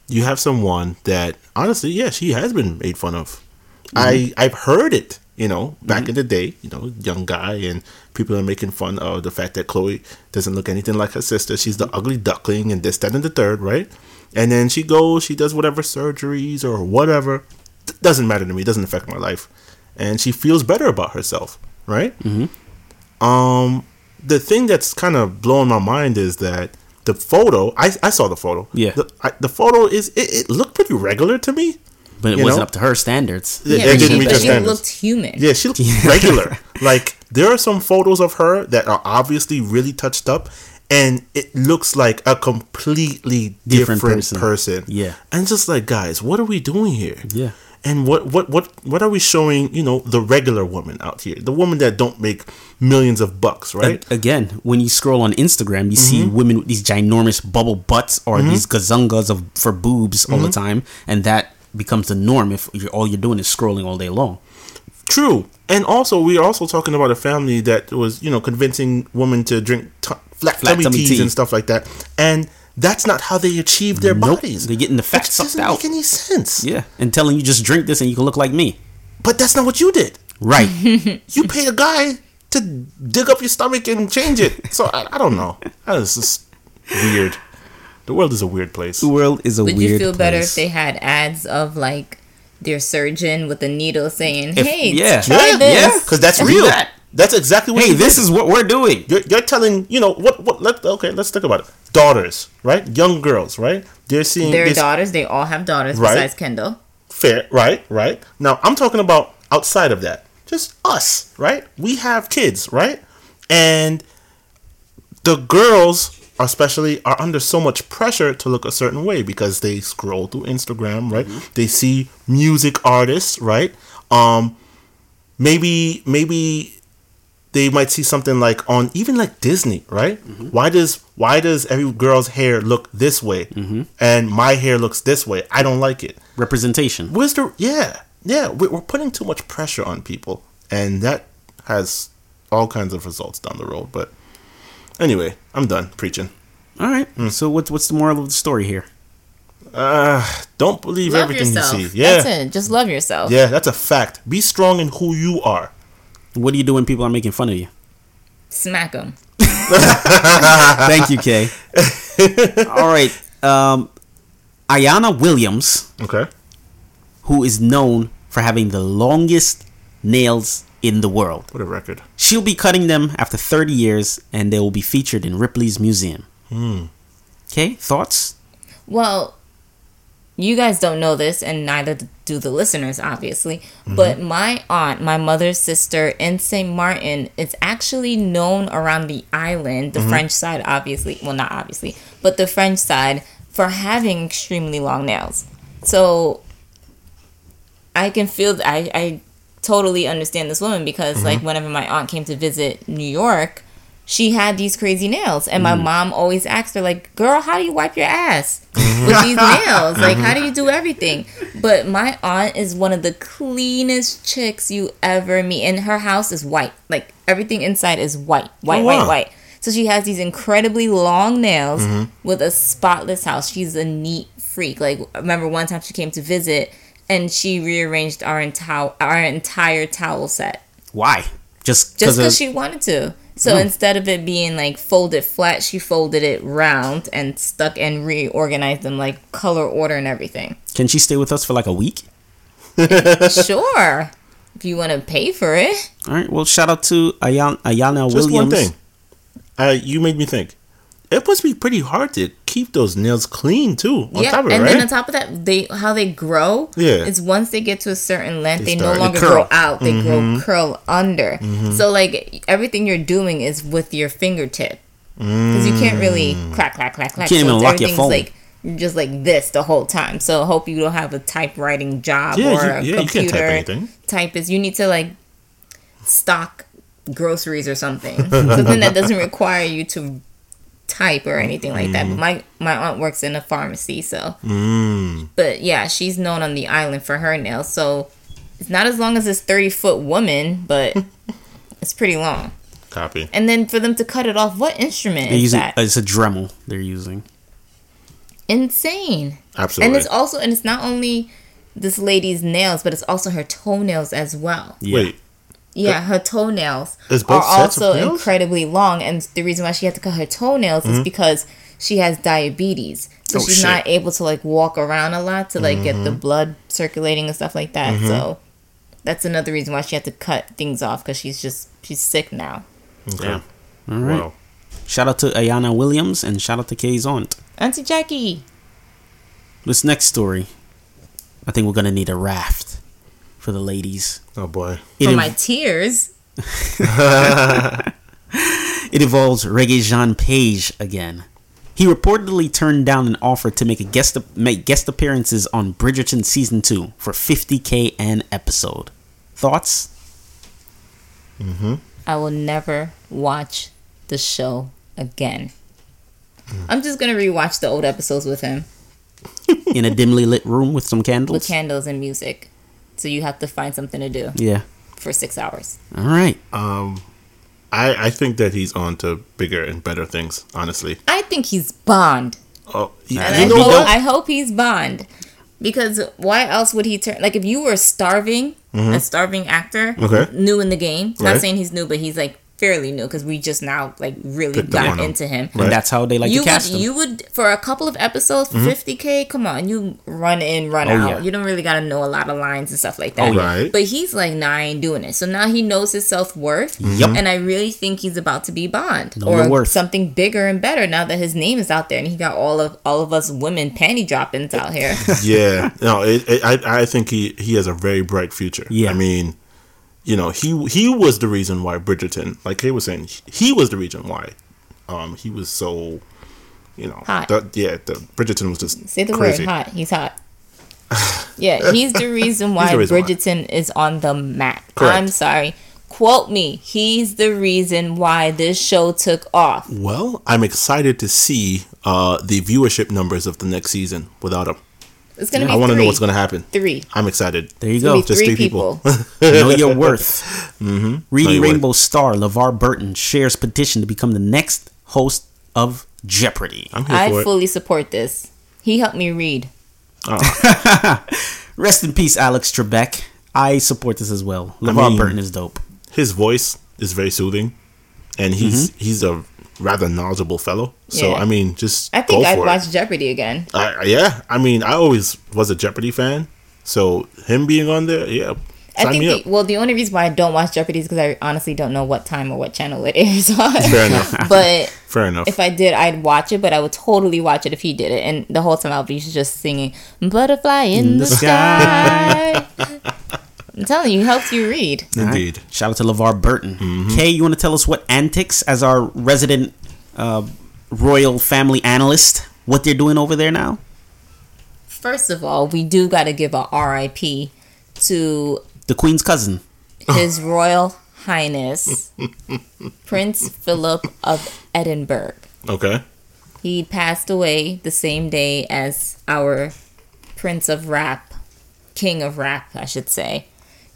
you have someone that honestly, yeah, she has been made fun of. Mm-hmm. I I've heard it. You know, back mm-hmm. in the day, you know, young guy, and people are making fun of the fact that Khloe doesn't look anything like her sister. She's the ugly duckling, and this, that, and the third, right? And then she goes, she does whatever surgeries or whatever. D- doesn't matter to me. Doesn't affect my life, and she feels better about herself, right? Mm-hmm. Um, the thing that's kind of blowing my mind is that the photo. I, I saw the photo. Yeah. The, I, the photo is it, it looked pretty regular to me. But it You wasn't know? up to her standards. It- Yeah, it but didn't she, meet but their she standards. looked human. Yeah, she looked regular. like there are some photos of her that are obviously really touched up, and it looks like a completely Different different, person. person. Yeah. and just like guys, what are we doing here? Yeah. And what what what what are we showing? You know, the regular woman out here, the woman that don't make millions of bucks, right? A- again, when you scroll on Instagram, you see mm-hmm. women with these ginormous bubble butts or mm-hmm. these gazungas of for boobs all the mm-hmm. time, and that becomes the norm if you're, all you're doing is scrolling all day long. True. And also, we are also talking about a family that was, you know, convincing women to drink t- flat, Flat tummy, tummy teas tea. and stuff like that. And that's not how they achieve their Nope. bodies. They're getting the fat Which sucked doesn't out. make any sense. Yeah, and telling you just drink this and you can look like me. But that's not what you did. Right. You pay a guy to dig up your stomach and change it. So I, I don't know. That is just weird. The world is a weird place. the world is a Would weird Would you feel better if they had ads of like their surgeon with a needle saying, If- "Hey, yeah. try Yeah, this." yeah. Because that's real. that. That's exactly what. Hey, you this did. is what we're doing. You're, you're telling you know what what let okay let's think about it daughters right young girls right they're seeing Their this daughters, they all have daughters Right. besides Kendall. fair right right now I'm talking about outside of that just us right we have kids right and the girls especially are under so much pressure to look a certain way because they scroll through Instagram right they see music artists right um maybe maybe they might see something like on even like Disney, right? Mm-hmm. Why does why does every girl's hair look this way mm-hmm. and my hair looks this way? I don't like it. Representation. Where's the yeah yeah? we- We're putting too much pressure on people, and that has all kinds of results down the road. But anyway, I'm done preaching. All right. Mm. So what's what's the moral of the story here? Uh, don't believe Love everything yourself. you see. Yeah, That's it. Just love yourself. yeah, that's a fact. Be strong in who you are. What do you do when people are making fun of you? Smack them. Thank you, Kay. All right. Um, Ayana Williams, Okay. who is known for having the longest nails in the world. What a record. She'll be cutting them after 30 years, and they will be featured in Ripley's museum. Okay, thoughts? Well, you guys don't know this, and neither do the listeners, obviously. Mm-hmm. But my aunt, my mother's sister in St. Martin, is actually known around the island, the mm-hmm. French side, obviously. Well, not obviously, but the French side, for having extremely long nails. So I can feel, I, I totally understand this woman because, mm-hmm. like, whenever my aunt came to visit New York, she had these crazy nails. And my mm. mom always asked her like girl how do you wipe your ass with these nails? Like mm-hmm. how do you do everything? But my aunt is one of the cleanest chicks you ever meet. And her house is white. Like everything inside is white oh, white Oh, white wow. white. So she has these incredibly long nails mm-hmm. with a spotless house. She's a neat freak. Like I remember one time she came to visit and she rearranged our entire our entire towel set. Why? Just just because she wanted to. So instead of it being like folded flat, she folded it round and stuck and reorganized them like color order and everything. Can she stay with us for like a week? sure, if you want to pay for it. All right. Well, shout out to Ayana, Ayana Just Williams. one thing. Uh, you made me think. It must be pretty hard to keep those nails clean too. On yeah, top of it, and right? then on top of that, they how they grow. Yeah. is once they get to a certain length, They they, no longer curl. grow out; they grow mm-hmm. curl under. Mm-hmm. So like everything you're doing is with your fingertip because you can't really mm. clack clack clack clack. can't so even lock your phone. like you're just like this the whole time. So hope you don't have a typewriting job Yeah, or a yeah, you can't type computer anything. typist. You need to like stock groceries or something. something that doesn't require you to type or anything like that. But my my aunt works in a pharmacy, so. Mm. But yeah, she's known on the island for her nails. So it's not as long as this thirty foot woman, but it's pretty long. Copy. And then for them to cut it off, what instrument They're is using, that? uh, it's a Dremel they're using. Insane. Absolutely. And it's also and it's not only this lady's nails, but it's also her toenails as well. Yeah. Wait, Yeah, her toenails There's are both sets also nails? incredibly long, and the reason why she had to cut her toenails is mm-hmm. because she has diabetes, so Oh, she's shit. not able to like walk around a lot to like get the mm-hmm. blood circulating and stuff like that. So mm-hmm. that's another reason why she had to cut things off because she's just she's sick now. okay. Yeah. All right. Wow. Shout out to Ayana Williams and shout out to Kay's aunt. Auntie Jackie, This next story, I think we're gonna need a raft for the ladies. Oh boy. It, for inv- my tears. it involves Regé-Jean Page again. He reportedly turned down an offer to make a guest make guest appearances on Bridgerton season two for 50k an episode. Thoughts? Mm-hmm. I will never watch the show again. I'm just gonna rewatch the old episodes with him In a dimly lit room with some candles. with candles and music. So you have to find something to do yeah. for six hours. All right. Um, I I think that he's on to bigger and better things. Honestly. I think he's Bond. Oh, And you I, know hope, what? I hope he's Bond. Because why else would he turn? Like, if you were starving, a starving actor, Mm-hmm. Okay. new in the game. Not Right. saying he's new, but he's like fairly new because we just now like really Picked got into him. And that's how they like you to cast would, them. you would for a couple of episodes, Mm-hmm. 50k. Come on, you run in, run Oh, out. yeah. You don't really got to know a lot of lines and stuff like that. Oh, right. But he's like, nah, I ain't doing it. So now he knows his self worth. Yep. And I really think he's about to be Bond Know or worth. something bigger and better now that his name is out there and he got all of all of us women panty droppings out here. yeah, no, it, it, I I think he he has a very bright future. Yeah. I mean, you know, he he was the reason why Bridgerton, like Kay was saying, he was the reason why, um, he was so, you know, Hot. the- yeah, the Bridgerton was just Say the crazy. word hot. He's hot. Yeah, he's the reason why the reason why. Bridgerton is on the map. Correct. I'm sorry. Quote me. He's the reason why this show took off. Well, I'm excited to see uh, the viewership numbers of the next season without him. It's gonna be. I want to know what's going to happen. Three. I'm excited. there you It's go. be Just three three people. people. know your worth. mm-hmm. Know Reading your worth. Rainbow star LeVar Burton shares petition to become the next host of Jeopardy. I'm here I for it. fully support this. He helped me read. Rest in peace, Alex Trebek. I support this as well. LeVar mean- Burton is dope. His voice is very soothing, and he's he's a rather knowledgeable fellow. So. Yeah. I mean, just I think go I'd for watch it. Jeopardy again. I, yeah, I mean, I always was a Jeopardy fan. So him being on there, yeah, I sign think. The, well, the only reason why I don't watch Jeopardy is because I honestly don't know what time or what channel it airs on. Fair enough. but Fair enough. if I did, I'd watch it. But I would totally watch it if he did it. And the whole time I'll be just singing "Butterfly in, the, the sky." I'm telling you, it helps you read. Indeed. Alright. Shout out to LeVar Burton. Mm-hmm. Kay, you want to tell us what antics, as our resident uh, royal family analyst, what they're doing over there now? First of all, we do got to give a RIP to The Queen's cousin. His Royal Highness Prince Philip of Edinburgh. Okay. He passed away the same day as our Prince of Rap, King of Rap, I should say,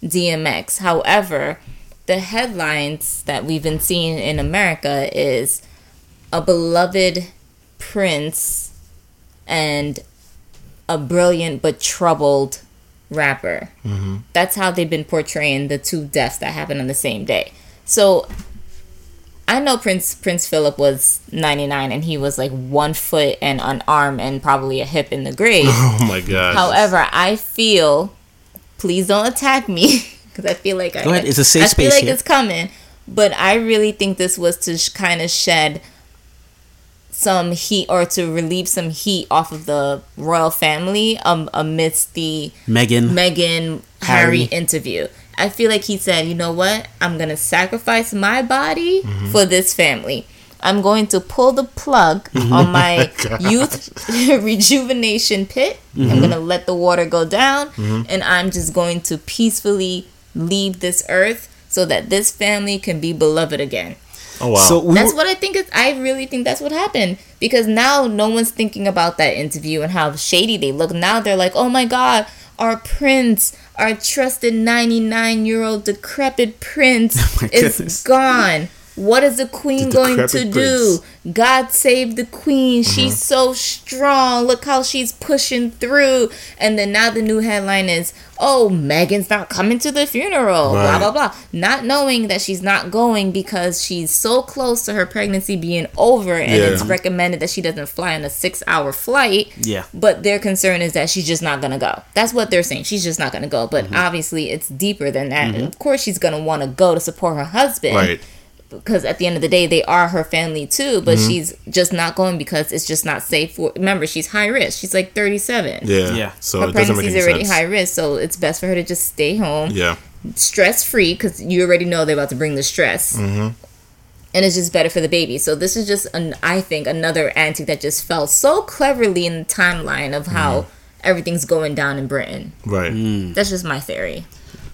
DMX. However, the headlines that we've been seeing in America is a beloved prince and a brilliant but troubled rapper. Mm-hmm. That's how they've been portraying the two deaths that happened on the same day. So I know Prince Prince Philip was 99 and he was like one foot and an arm and probably a hip in the grave. Oh my god. However, I feel, please don't attack me because I feel like I, ahead, it's a safe I feel like here. it's coming, but I really think this was to sh- kind of shed some heat or to relieve some heat off of the royal family um, amidst the Megan. Meghan Harry. Harry interview. I feel like he said, you know what? I'm going to sacrifice my body Mm-hmm. for this family. I'm going to pull the plug Mm-hmm. on my youth rejuvenation pit. Mm-hmm. I'm going to let the water go down. And I'm just going to peacefully leave this earth so that this family can be beloved again. oh wow. So we That's were- what I think. Is, I really think that's what happened because now no one's thinking about that interview and how shady they look. Now they're like, "Oh my God, our prince, our trusted ninety-nine-year-old decrepit prince, my is goodness. gone. What is the queen The going to do? prince. God save the queen. She's so strong. Look how she's pushing through." And then now the new headline is, "Oh, Meghan's not coming to the funeral." Blah Right. blah blah. Not knowing that she's not going because she's so close to her pregnancy being over, and Yeah. it's recommended that she doesn't fly on a six-hour flight. Yeah. But their concern is that she's just not gonna go. That's what they're saying. She's just not gonna go. But Mm-hmm. obviously, it's deeper than that. Of course, she's gonna want to go to support her husband right. Because at the end of the day they are her family too but Mm-hmm. she's just not going because it's just not safe for remember she's high risk she's like 37 Yeah. Yeah. So her it doesn't make pregnancy's already sense. high risk so it's best for her to just stay home Yeah. stress free because you already know they're about to bring the stress Mm-hmm. and it's just better for the baby so this is just an i think another antique that just fell so cleverly in the timeline of how Mm-hmm. everything's going down in britain Right. Mm. that's just my theory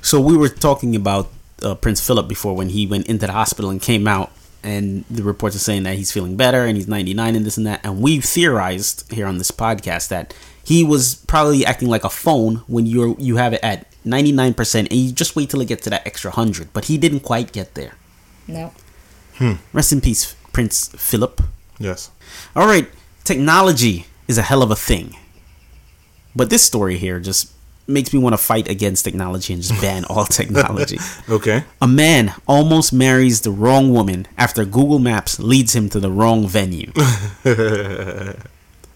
So we were talking about uh, Prince Philip before when he went into the hospital and came out, and the reports are saying that he's feeling better and he's 99 and this and that. And we've theorized here on this podcast that he was probably acting like a phone when you're you have it at 99 percent, and you just wait till it gets to that extra hundred. But he didn't quite get there. no Rest in peace, Prince Philip. Yes. All right, technology is a hell of a thing. But this story here just makes me want to fight against technology and just ban all technology. Okay. A man almost marries the wrong woman after Google Maps leads him to the wrong venue.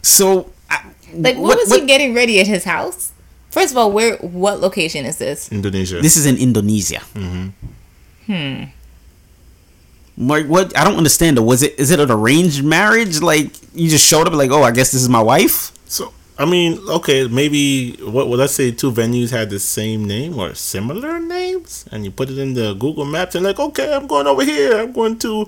so, I- Like, what, was he getting ready at his house? First of all, where? What location is this? Indonesia. This is in Indonesia. Hmm. Like what? I don't understand. Though. Was it? Is it an arranged marriage? Like you just showed up, like, oh, I guess this is my wife. so I mean, okay, maybe what? Well, let's say two venues had the same name or similar names, and you put it in the Google Maps, and like, okay, I'm going over here. I'm going to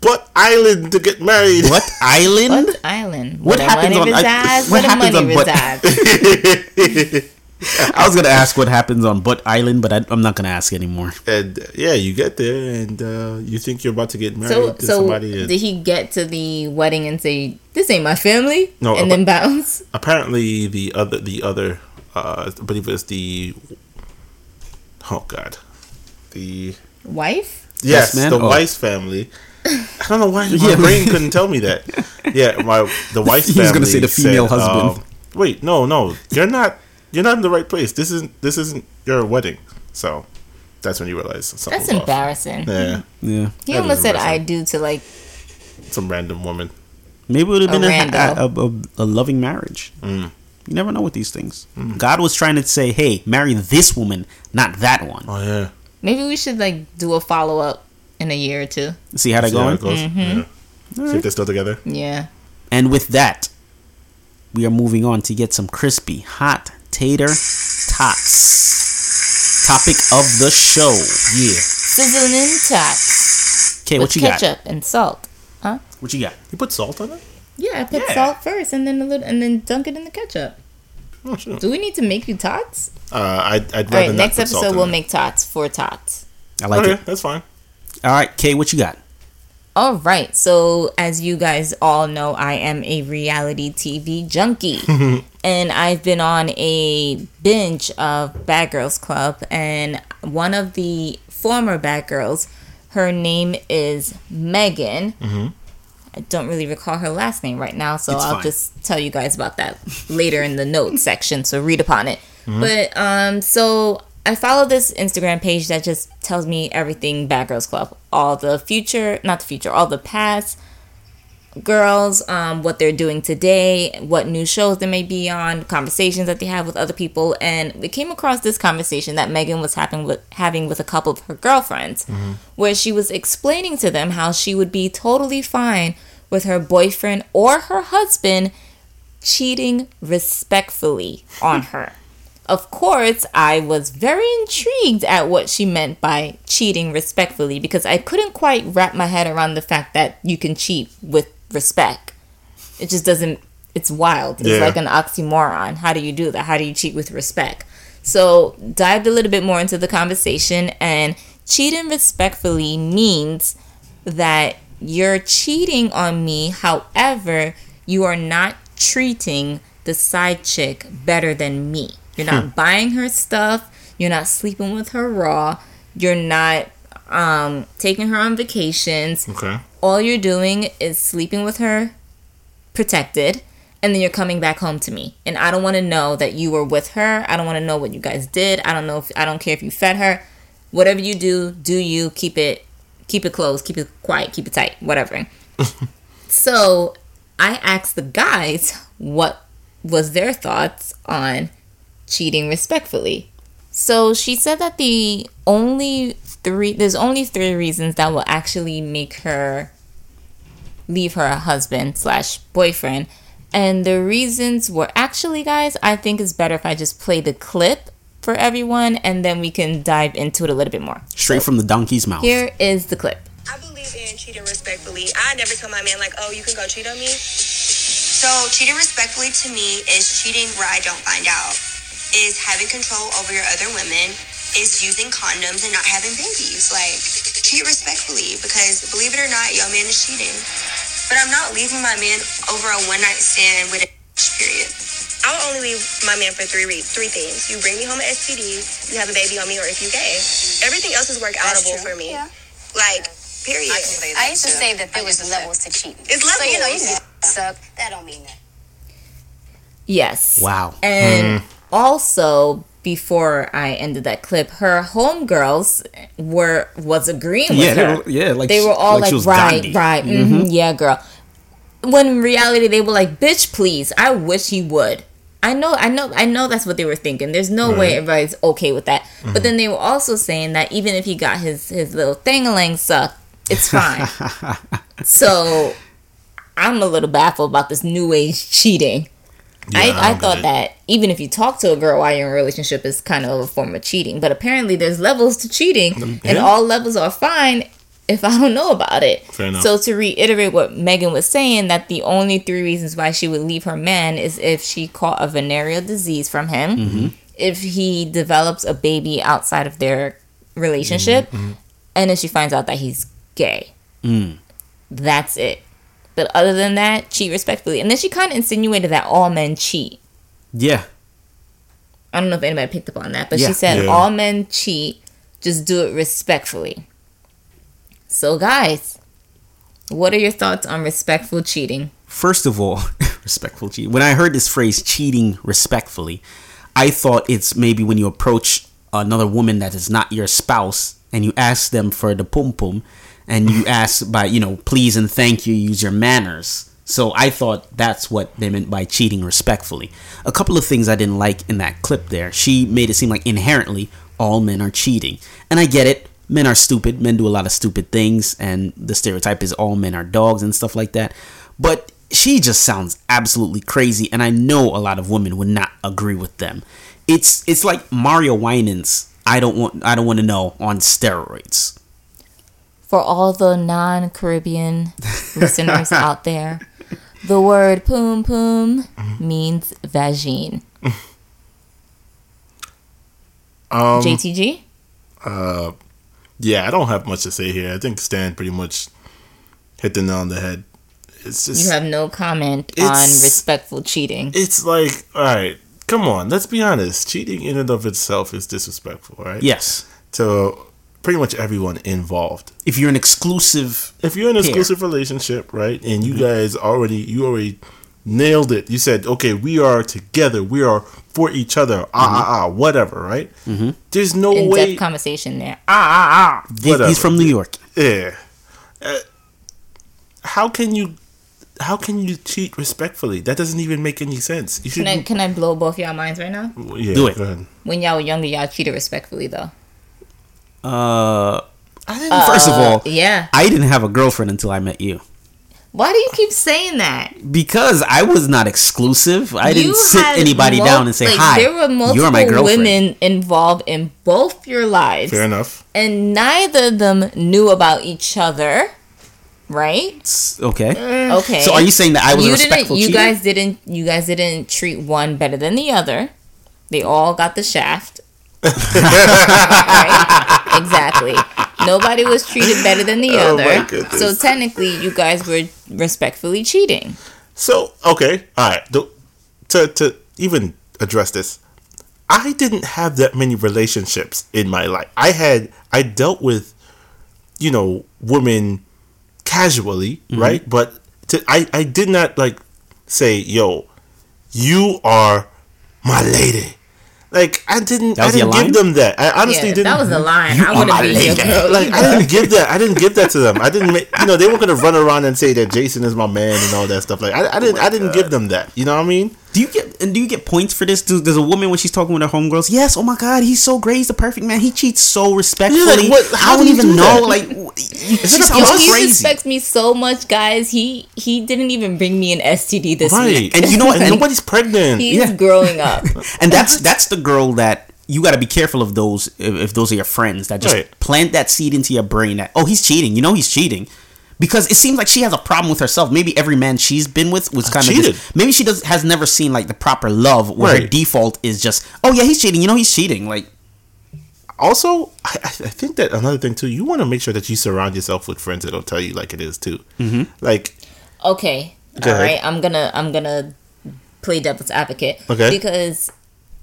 Butt Island to get married. What island? What island? What where happens money on- I- resides? what where the happens on Butt- resides? I was gonna ask what happens on Butt Island, but I, I'm not gonna ask anymore. And uh, yeah, you get there, and uh, you think you're about to get married so, to so somebody. and did he get to the wedding and say, "This ain't my family," No, and but- then bounce? apparently, the other, the other, uh, I believe it's the. Oh God, the Wife? Yes, man? the Oh. Weiss family. I don't know why my Yeah. brain couldn't tell me that. Yeah, my the Weiss He family. was gonna say the female said, husband. um, wait, no, no, you're not. You're not in the right place. This isn't. This isn't your wedding. So that's when you realize something. That's was off. embarrassing. Yeah, Yeah, He That almost said, "I do" to like some random woman. maybe it would have been a, rando. a, a, a loving marriage. Mm. You never know with these things. God was trying to say, "Hey, marry this woman, not that one." Oh yeah. maybe we should like do a follow up in a year or two. See how that See how it goes? Mm-hmm. Yeah. See if they're still together. Yeah. And with that, we are moving on to get some crispy, hot tater tots. Topic of the show. Yeah. Sizzling tots Okay, what you got? ketchup and salt. Huh? What you got? You put salt on it? Yeah, I put Yeah. salt first and then a little and then dunk it in the ketchup. Oh sure. Do we need to make you tots? Uh, I'd, I'd rather All right, not next put salt episode in we'll it. make tots for tots. I like okay, it. that's fine. All right, Kay, what you got? All right, so as you guys all know, I am a reality TV junkie. and I've been on a binge of Bad Girls Club. And one of the former Bad Girls, her name is Megan. I don't really recall her last name right now, so It's I'll fine. just tell you guys about that later in the notes section. So read upon it. But um, so I follow this Instagram page that just tells me everything Bad Girls Club, all the future, not the future, all the past girls, um, what they're doing today, what new shows they may be on, conversations that they have with other people, and we came across this conversation that Megan was having with having with a couple of her girlfriends, where she was explaining to them how she would be totally fine with her boyfriend or her husband cheating respectfully on her. Of course, I was very intrigued at what she meant by cheating respectfully because I couldn't quite wrap my head around the fact that you can cheat with respect. It just doesn't, it's wild. It's Yeah. like an oxymoron. How do you do that? How do you cheat with respect? So, dived a little bit more into the conversation, and cheating respectfully means that you're cheating on me, however, you are not treating the side chick better than me. You're not buying her stuff, you're not sleeping with her raw, you're not um, taking her on vacations. Okay. All you're doing is sleeping with her protected and then you're coming back home to me. And i don't want to know that you were with her. I don't want to know what you guys did. I don't know if i don't care if you fed her. Whatever you do do you keep it keep it closed keep it quiet keep it tight whatever. So i asked the guys what was their thoughts on cheating respectfully so she said that the only three there's only three reasons that will actually make her leave her husband slash boyfriend. And the reasons were actually, guys, I think it's better if I just play the clip for everyone and then we can dive into it a little bit more. Straight from the donkey's mouth. Here is the clip. I believe in cheating respectfully. I never tell my man like, oh, you can go cheat on me. So cheating respectfully to me is cheating where I don't find out. Is having control over your other women. Is using condoms and not having babies. Like cheat respectfully because believe it or not, your man is cheating. But I'm not leaving my man over a one night stand with a period. I will only leave my man for three re- three things. You bring me home an STD, you have a baby on me, or if you gay. Everything else is work outable for me. Yeah. Like, period. I used to say that there was levels to cheating. It's So you know, you levels. can get sucked. That don't mean that. Yes. Wow. And mm. Also before I ended that clip, her homegirls were was agreeing with Yeah, they her. were- yeah, like they were all like she like, was right, Gandhi." right, mhm, yeah, girl. When in reality, they were like, "Bitch, please, I wish he would." I know, I know, I know. That's what they were thinking. There's no way everybody's okay with that. But then they were also saying that even if he got his his little thingaling sucked, it's fine. so I'm a little baffled about this new age cheating. Yeah, I, I don't thought that even if you talk to a girl while you're in a relationship is kind of a form of cheating. But apparently there's levels to cheating and all levels are fine if I don't know about it. So to reiterate what Megan was saying, that the only three reasons why she would leave her man is if she caught a venereal disease from him, Mm-hmm. if he develops a baby outside of their relationship, Mm-hmm. and if she finds out that he's gay. Mm. That's it. But other than that, cheat respectfully. And then she kind of insinuated that all men cheat. Yeah. I don't know if anybody picked up on that, but Yeah. she said Yeah. all men cheat, just do it respectfully. So, guys, what are your thoughts on respectful cheating? First of all, respectful cheating. When I heard this phrase cheating respectfully, I thought it's maybe when you approach another woman that is not your spouse and you ask them for the pum pum and you ask by, you know, please and thank you, use your manners. So I thought that's what they meant by cheating respectfully. A couple of things I didn't like in that clip there. She made it seem like inherently all men are cheating. And I get it. Men are stupid. Men do a lot of stupid things. And the stereotype is all men are dogs and stuff like that. But she just sounds absolutely crazy. And I know a lot of women would not agree with them. It's it's like Mario Winans. I don't want I don't want to know on steroids. For all the non Caribbean listeners out there, the word poom poom means vagine. Um, JTG? uh, yeah, I don't have much to say here. I think Stan pretty much hit the nail on the head. It's just You have no comment on It's- respectful cheating. it's like, all right, come on, let's be honest. Cheating in and of itself is disrespectful, right? Yes. To pretty much everyone involved. If you're an exclusive If you're in an Here. exclusive relationship, right, and you guys already, you already nailed it. You said, okay, we are together. We are for each other. Ah, ah, ah, whatever, right? Mm-hmm. There's no In way. conversation there. Ah, ah, ah. He- Whatever. he's from New York. Yeah. Uh, how can you? How can you cheat respectfully? That doesn't even make any sense. You should. Can I, can I blow both y'all minds right now? yeah, Do it. Go ahead. When y'all were younger, y'all cheated respectfully, though. Uh, I didn't, first of all, Yeah. I didn't have a girlfriend until I met you Why do you keep saying that? because I was not exclusive. I didn't sit anybody mul- down and say like, hi. There were multiple You're my girlfriend. women involved in both your lives, Fair enough. and neither of them knew about each other. Right? S- Okay. Okay. So are you saying that I was a you didn't? respectful You cheater? guys didn't. You guys didn't treat one better than the other. They all got the shaft. Right? Exactly. Nobody was treated better than the Oh other. So technically, you guys were respectfully cheating. So okay, all right. The, to to even address this, I didn't have that many relationships in my life. I had I dealt with, you know, women casually, Mm-hmm. right? But to, I I did not like say, "Yo, you are my lady." Like I didn't I didn't give line? them that. I honestly yeah, didn't. that was a line. You I are would my have been your lady. girl. like I didn't give that. I didn't give that to them. I didn't make. You know, they weren't gonna run around and say that Jason is my man and all that stuff. Like I, I didn't. I didn't oh give them that. You know what I mean? Do you get and do you get points for this? Do, does a woman when she's talking with her homegirls? Yes. Oh my God, he's so great. He's the perfect man. He cheats so respectfully. what- how I don't do even do know. that? Like, w- you, she it sounds plus? He crazy. respects me so much, guys. He he didn't even bring me an STD this Right. week. And you know what? And And- nobody's pregnant. He's Yeah. growing up. and that's that's the girl that you got to be careful of those if, if those are your friends that just Right. plant that seed into your brain that oh he's cheating you know he's cheating because it seems like she has a problem with herself maybe every man she's been with was kind of cheated. maybe she does has never seen like the proper love where her default is just oh yeah he's cheating you know he's cheating like Also, I, I I think that another thing too, you want to make sure that you surround yourself with friends that'll tell you like it is too. Mm-hmm. Like, Okay. Go all ahead. right. I'm gonna I'm gonna play devil's advocate. Okay. Because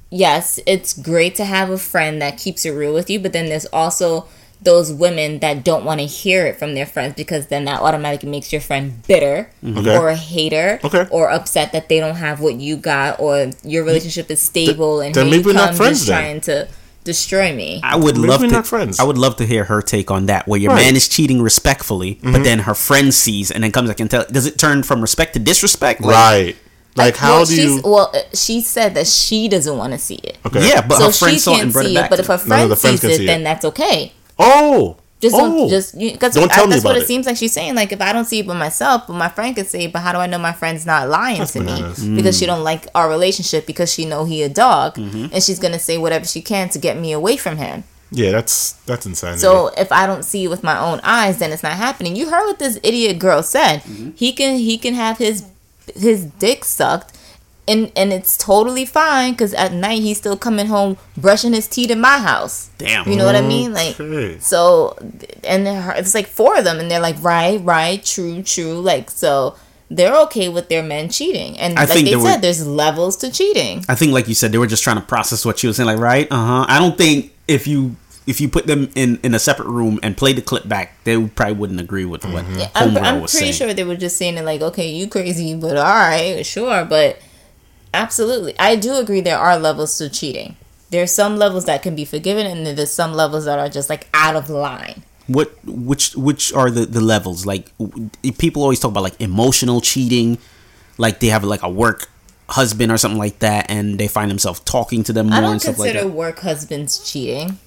yes, it's great to have a friend that keeps it real with you, but then there's also those women that don't want to hear it from their friends because then that automatically makes your friend bitter Okay. or a hater Okay. or upset that they don't have what you got or your relationship is stable and then maybe you we're not friends just then. trying to destroy me. I would Maybe love to. not friends. I would love to hear her take on that, where your Right. man is cheating respectfully, Mm-hmm. but then her friend sees and then comes back and tell. Does it turn from respect to disrespect? Like, Right. Like how well, do you? well, uh, she said that she doesn't want to see it. Okay. Yeah, but so her friend she saw it can't and brought see it it, back. but if her her. None of friend the friends sees it, see then that's okay. Oh. Just oh. don't just because Don't tell me that's what about it it. seems like she's saying. Like if I don't see it by myself, but my friend could see but how do I know my friend's not lying That's to bananas. me because she don't like our relationship because she know he a dog Mm-hmm. and she's gonna say whatever she can to get me away from him. Yeah, that's that's insane. So if I don't see it with my own eyes, then it's not happening. You heard what this idiot girl said. Mm-hmm. He can he can have his his dick sucked. And, and it's totally fine because at night he's still coming home brushing his teeth in my house. Damn. You know what I mean? Like, Okay. so, and it's like four of them, and they're like, right, right, true, true. Like, so they're okay with their men cheating, and I like think they there were- said, there's levels to cheating. I think, like you said, they were just trying to process what she was saying. Like, right? Uh huh. I don't think if you if you put them in in a separate room and play the clip back, they probably wouldn't agree with what I'm, I'm was pretty saying. sure they were just saying it like, okay, you crazy, but all right, sure, but absolutely, I do agree there are levels to cheating. There's some levels that can be forgiven, and then there's some levels that are just like out of line. What which which are the the levels? Like people always talk about like emotional cheating, like they have like a work husband or something like that, and they find themselves talking to them more I and don't stuff like consider that. work husbands cheating.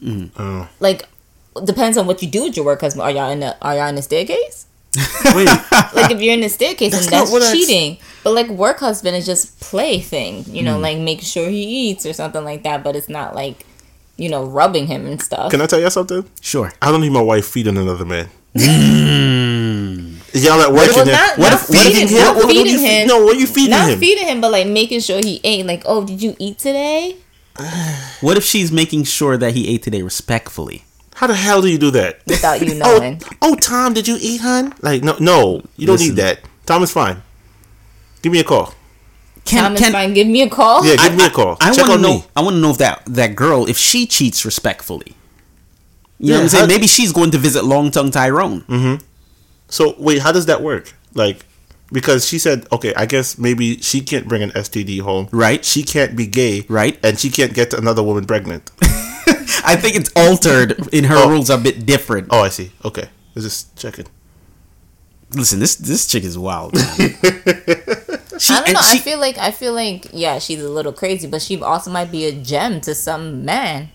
Mm. Oh. Like, depends on what you do with your work husband. Are y'all in the Are y'all in the staircase? Wait. like if you're in the staircase That's and that's what I- cheating. But like work husband is just play thing, you know, hmm. like make sure he eats or something like that. But it's not like, you know, rubbing him and stuff. Can I tell you something? Sure. I don't need my wife feeding another man. Is hmm. y'all at work well, and then- not, what not if, what if feeding, he- not what- what do feeding you feed- him. No, what are you feeding not him? Not feeding him, but like making sure he ate. Like, oh, did you eat today? What if she's making sure that he ate today respectfully? How the hell do you do that? Without you Oh, knowing. oh, Tom, did you eat, hun? Like, no, no, you don't Listen. need that. Tom is fine. Give me a call. Can, Thomas can, fine, give me a call. Yeah, give me a call. I Check want to know. me. I want to know if that that girl, if she cheats respectfully. You know Yeah, what I'm saying? how- Maybe she's going to visit Long Tongue Tyrone. Mm-hmm. So wait, how does that work? Like, because she said, okay, I guess maybe she can't bring an STD home, Right. She can't be gay, Right. And she can't get another woman pregnant. I think it's altered in her Oh. rules a bit different. oh, I see. Okay, let's just checking. Listen, this this chick is wild. she, I don't and know. I feel like I feel like yeah, she's a little crazy, but she also might be a gem to some man.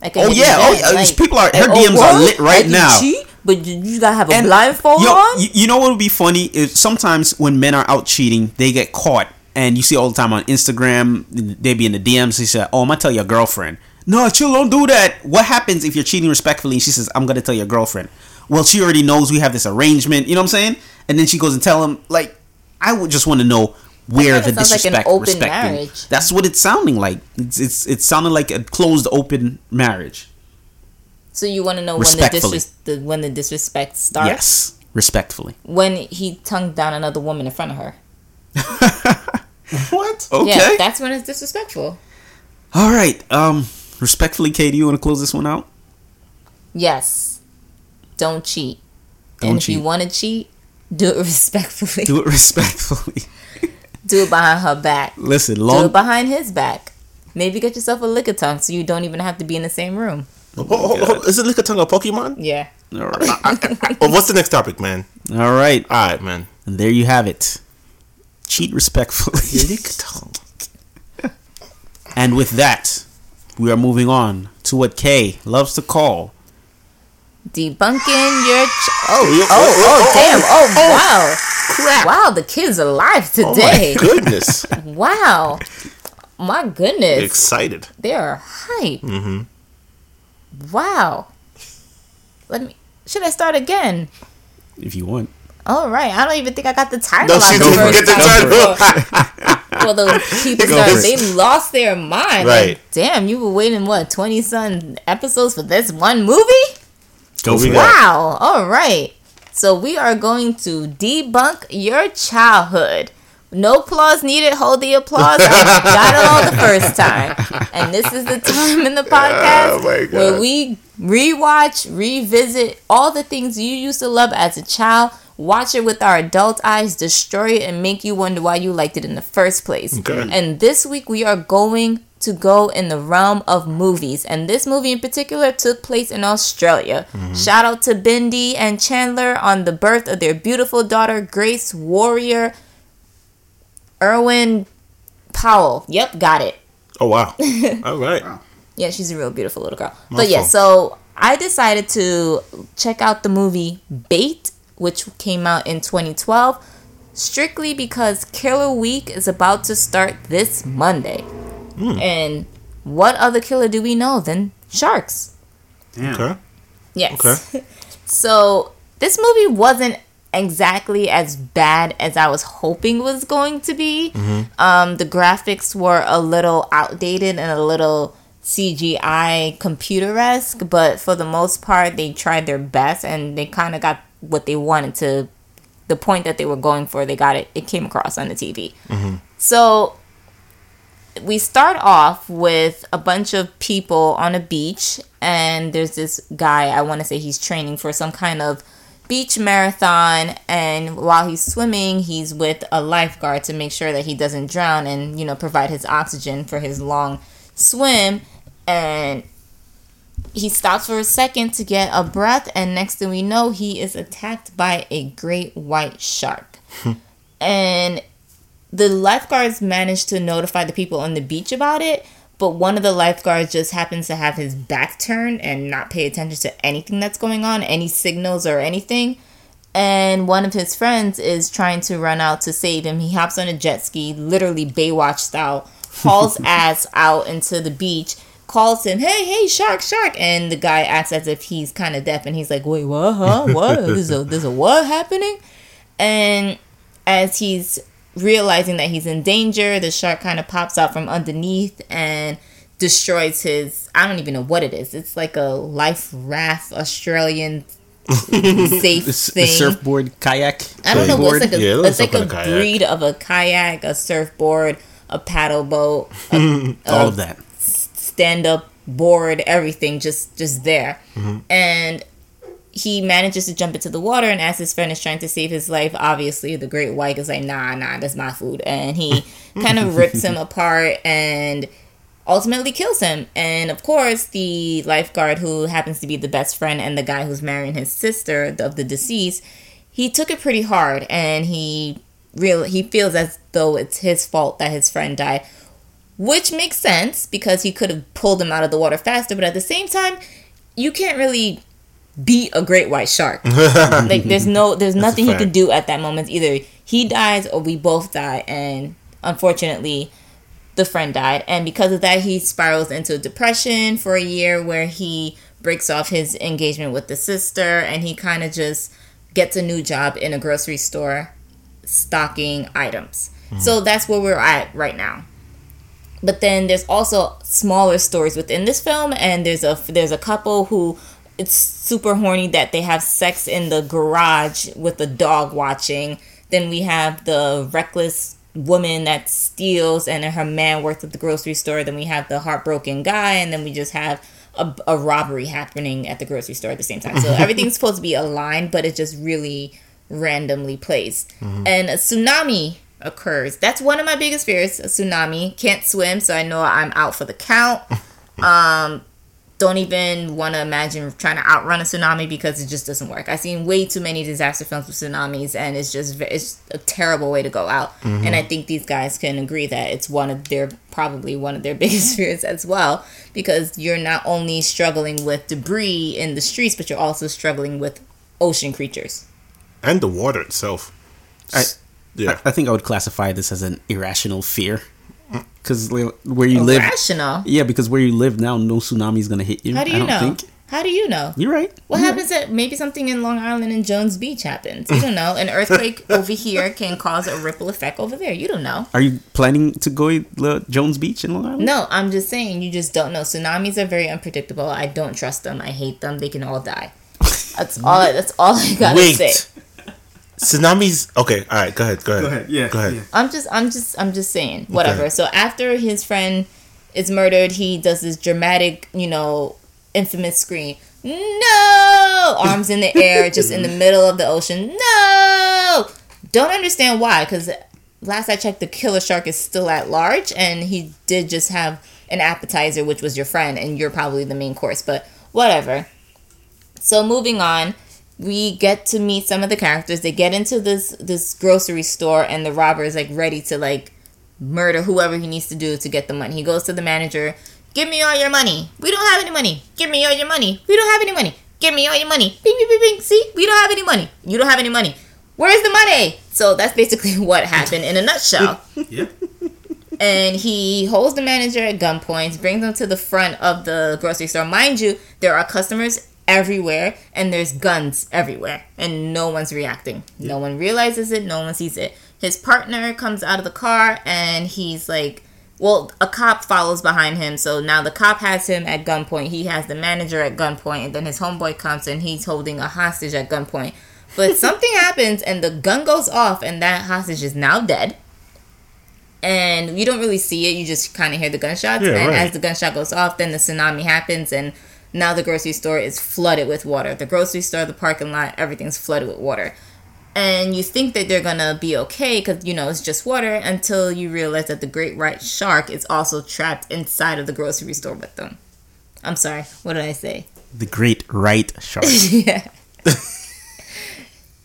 Like Oh, hidden yeah. Oh, gem. yeah. People are- her oh, DMs are lit right Like, now. cheat, but you, you gotta have a and- blindfold yo, on. You, you know what would be funny is sometimes when men are out cheating, they get caught, and you see all the time on Instagram, they be in the DMs. They say, "Oh, I'm gonna tell your girlfriend." No, chill, don't do that. What happens if you're cheating respectfully? And she says, "I'm gonna tell your girlfriend." Well, she already knows we have this arrangement. You know what I'm saying? And then she goes and tell him, like, I would just want to know where the like disrespect, open respecting. marriage. That's what it's sounding like. It's it's it sounded like a closed, open marriage. so you want to know when the, disres- the when the disrespect starts? Yes, respectfully. When he tongued down another woman in front of her. What? Okay. Yeah, that's when it's disrespectful. All right. Um, respectfully, Katie, you want to close this one out? Yes. Don't cheat. Don't and if cheat. you want to cheat, do it respectfully. Do it respectfully. Do it behind her back. Listen, long... Do long. it behind his back. Maybe get yourself a liquor tongue so you don't even have to be in the same room. Oh, oh, oh, oh, oh is it Lickitung a Pokemon? Yeah. All right. Oh, what's the next topic, man? All right. All right, man. And there you have it. Cheat respectfully. Lick tongue. and with that, we are moving on to what Kay loves to call. Debunking your. Ch- Oh, yeah. oh, oh, damn. Oh, wow. crap. Wow, the kids are alive Oh today. my goodness. wow. My goodness. Excited. They're hype. Mm-hmm. Wow. Let me. Should I start again? If you want. All right. I don't even think I got the title No, she didn't first get the time. title. Well, the people for they lost their mind. Right. Like, damn, you were waiting what twenty some episodes for this one movie? Go What for we it. Wow. All right. So we are going to debunk your childhood. No applause needed. Hold the applause. I got it all the first time. And this is the time in the podcast Oh where we rewatch, revisit all the things you used to love as a child. Watch it with our adult eyes, destroy it, and make you wonder why you liked it in the first place. Okay. And this week we are going to go in the realm of movies. And this movie in particular took place in Australia. Mm-hmm. Shout out to Bindi and Chandler on the birth of their beautiful daughter, Grace Warrior Irwin Powell. Yep, got it. Oh wow! All right. Yeah, she's a real beautiful little girl. But yeah, so I decided to check out the movie Bait, which came out in 2012, strictly because Killer Week is about to start this Monday. And what other killer do we know than sharks? Damn. Okay. Yes. Okay. so this movie wasn't exactly as bad as I was hoping it was going to be. Um, the graphics were a little outdated and a little CGI computer esque, but for the most part, they tried their best and they kind of got what they wanted to. The point that they were going for, they got it. It came across on the TV. Mm-hmm. So we start off with a bunch of people on a beach and there's this guy i want to say he's training for some kind of beach marathon and while he's swimming he's with a lifeguard to make sure that he doesn't drown and you know provide his oxygen for his long swim and he stops for a second to get a breath and next thing we know he is attacked by a great white shark and the lifeguards managed to notify the people on the beach about it, but one of the lifeguards just happens to have his back turned and not pay attention to anything that's going on, any signals or anything. And one of his friends is trying to run out to save him. He hops on a jet ski, literally Baywatch style, hauls ass out into the beach, calls him, "Hey, hey, shark, shark!" And the guy acts as if he's kind of deaf, and he's like, "Wait, what? Huh? What? there's a there's a what happening?" And as he's realizing that he's in danger, the shark kind of pops out from underneath and destroys his. I don't even know what it is. It's like a life raft Australian safe thing. the surfboard kayak. I don't know. But it's like a, Yeah, it it's like a a breed of a kayak, a surfboard, a paddle boat, a all of that. Stand up board, everything just just there. Mm-hmm. And he manages to jump into the water and as his friend is trying to save his life, obviously the great white is like, nah, nah, that's my food. And he kind of rips him apart and ultimately kills him. And of course, the lifeguard who happens to be the best friend and the guy who's marrying his sister of the deceased, he took it pretty hard and he real he feels as though it's his fault that his friend died which makes sense because he could have pulled him out of the water faster but at the same time you can't really beat a great white shark. Like there's no there's nothing he can do at that moment. Either he dies or we both die and unfortunately the friend died. And because of that he spirals into depression for a year where he breaks off his engagement with the sister and he kind of just gets a new job in a grocery store stocking items. So that's where we're at right now but then there's also smaller stories within this film and there's a there's a couple who it's super horny that they have sex in the garage with the dog watching. Then we have the reckless woman that steals and her man works at the grocery store. Then we have the heartbroken guy and then we just have a, a robbery happening at the grocery store at the same time. So everything's supposed to be aligned but it's just really randomly placed mm-hmm. and a tsunami occurs that's one of my biggest fears a tsunami can't swim so i know i'm out for the count um don't even want to imagine trying to outrun a tsunami because it just doesn't work. I've seen way too many disaster films with tsunamis, and it's just it's a terrible way to go out. And I think these guys can agree that it's one of their probably one of their biggest fears as well, because you're not only struggling with debris in the streets, but you're also struggling with ocean creatures. and the water itself. I- yeah. I think I would classify this as an irrational fear. Because where you live, Rational. yeah, because where you live now, no tsunami is gonna hit you. How do I you don't know? think. How do you know? You're right. What You're happens that maybe something in Long Island and Jones Beach happens? You don't know. An earthquake over here can cause a ripple effect over there. You don't know. Are you planning to go to Jones Beach in Long Island? No, I'm just saying you just don't know. Tsunamis are very unpredictable. I don't trust them. I hate them. They can all die. That's all. I, that's all I gotta Wait. say. Tsunamis. Okay. All right. Go ahead. Go ahead. Go ahead, yeah, Go ahead. yeah. I'm just. I'm just. I'm just saying. Whatever. So after his friend is murdered, he does this dramatic, you know, infamous scream. No! Arms in the air, just in the middle of the ocean. No! Don't understand why, because last I checked, the killer shark is still at large, and he did just have an appetizer, which was your friend, and you're probably the main course, but whatever. So moving on, we get to meet some of the characters. They get into this this grocery store, and the robber is like ready to like murder whoever he needs to do to get the money. He goes to the manager, "Give me all your money. We don't have any money. Give me all your money. We don't have any money. Give me all your money. Bing, bing, bing, bing. See, we don't have any money. You don't have any money. Where's the money?" So that's basically what happened in a nutshell. Yeah. and he holds the manager at gunpoint, brings them to the front of the grocery store. Mind you, there are customers everywhere and there's guns everywhere and no one's reacting. No one realizes it, no one sees it. His partner comes out of the car and he's like well, a cop follows behind him, so now the cop has him at gunpoint. He has the manager at gunpoint, and then his homeboy comes and he's holding a hostage at gunpoint. But something happens and the gun goes off, and that hostage is now dead and you don't really see it. You just kind of hear the gunshots, Yeah, and right. as the gunshot goes off, then the tsunami happens, and now the grocery store is flooded with water. The grocery store, the parking lot, everything's flooded with water. And you think that they're gonna be okay because you know it's just water until you realize that the great white shark is also trapped inside of the grocery store with them. I'm sorry, what did I say? The great right shark. yeah.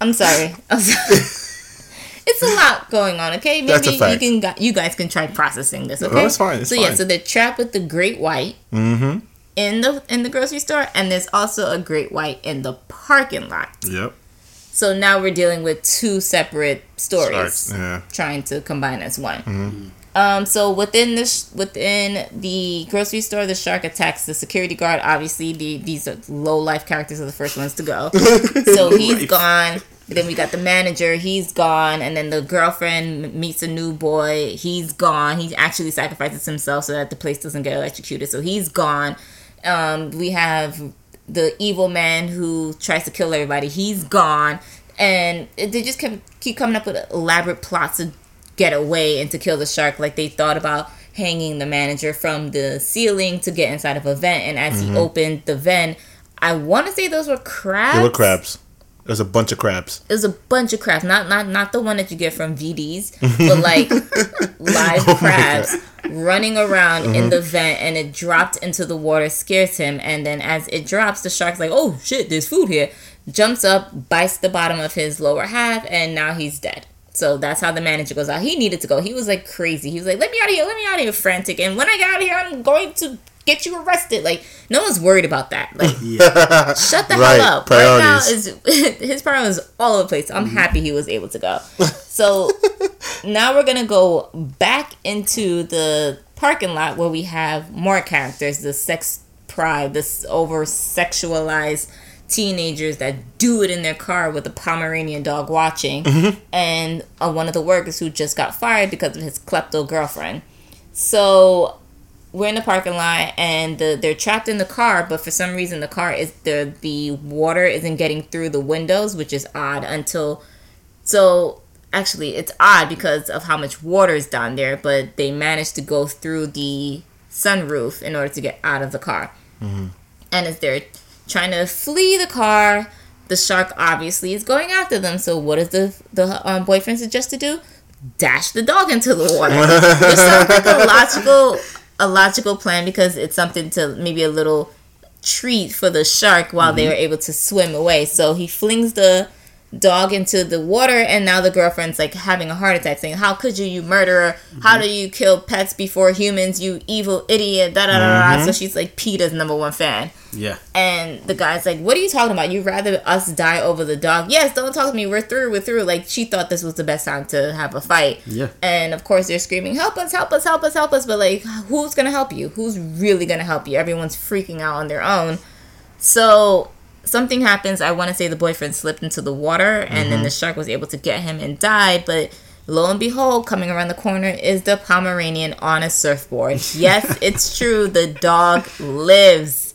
I'm sorry. I'm sorry. it's a lot going on. Okay, maybe That's you can you guys can try processing this. Okay, Oh, it's fine, so yeah, fine. so they're trapped with the great white Mm-hmm. In the in the grocery store, and there's also a great white in the parking lot. Yep. So now we're dealing with two separate stories. Yeah. trying to combine as one. Mm-hmm. Um, so within this, within the grocery store, the shark attacks the security guard. Obviously, the these low life characters are the first ones to go. so he's gone. Then we got the manager. He's gone, and then the girlfriend meets a new boy. He's gone. He actually sacrifices himself so that the place doesn't get electrocuted. So he's gone. Um, we have the evil man who tries to kill everybody. He's gone, and they just kept keep coming up with elaborate plots to get away and to kill the shark. Like they thought about hanging the manager from the ceiling to get inside of a vent, and as he opened the vent, I want to say those were crabs. They were crabs. There's a bunch of crabs. It was a bunch of crabs, not not not the one that you get from VDs, but like live Oh crabs running around in mm-hmm. the vent, and it dropped into the water, scares him, and then as it drops, the shark's like, "Oh shit, there's food here!" Jumps up, bites the bottom of his lower half, and now he's dead. So that's how the manager goes out. He needed to go. He was like crazy. He was like, "Let me out of here! Let me out of here!" Frantic. And when I get out of here, I'm going to get you arrested. Like no one's worried about that. Like shut the Right, hell up. Right now priorities. is his priority is all over the place. I'm happy he was able to go. So now we're gonna go back into the parking lot where we have more characters, the sex pride, this over sexualized teenagers that do it in their car with a Pomeranian dog watching, and uh, one of the workers who just got fired because of his klepto girlfriend. So we're in the parking lot and the, they're trapped in the car but for some reason the car is the the water isn't getting through the windows which is odd until so actually it's odd because of how much water is down there but they managed to go through the sunroof in order to get out of the car. And as they're trying to flee the car the shark obviously is going after them. So what does the the um, boyfriend suggest to do? Dash the dog into the water. Which sounds like a logical a logical plan because it's something to maybe a little treat for the shark while mm-hmm. they were able to swim away. So he flings the dog into the water and now the girlfriend's like having a heart attack saying how could you you murderer how mm-hmm. do you kill pets before humans you evil idiot da da da da so mm-hmm. she's like PETA's number one fan Yeah. and the guy's like, "What are you talking about? You rather us die over the dog? Yes, don't talk to me. We're through. We're through." Like she thought this was the best time to have a fight. Yeah. And of course they're screaming, "Help us! Help us! Help us! Help us!" But like, who's gonna help you? Who's really gonna help you? Everyone's freaking out on their own. So something happens. I want to say the boyfriend slipped into the water, and then mm-hmm. the shark was able to get him and died. But lo and behold, coming around the corner is the Pomeranian on a surfboard. Yes, it's true. The dog lives.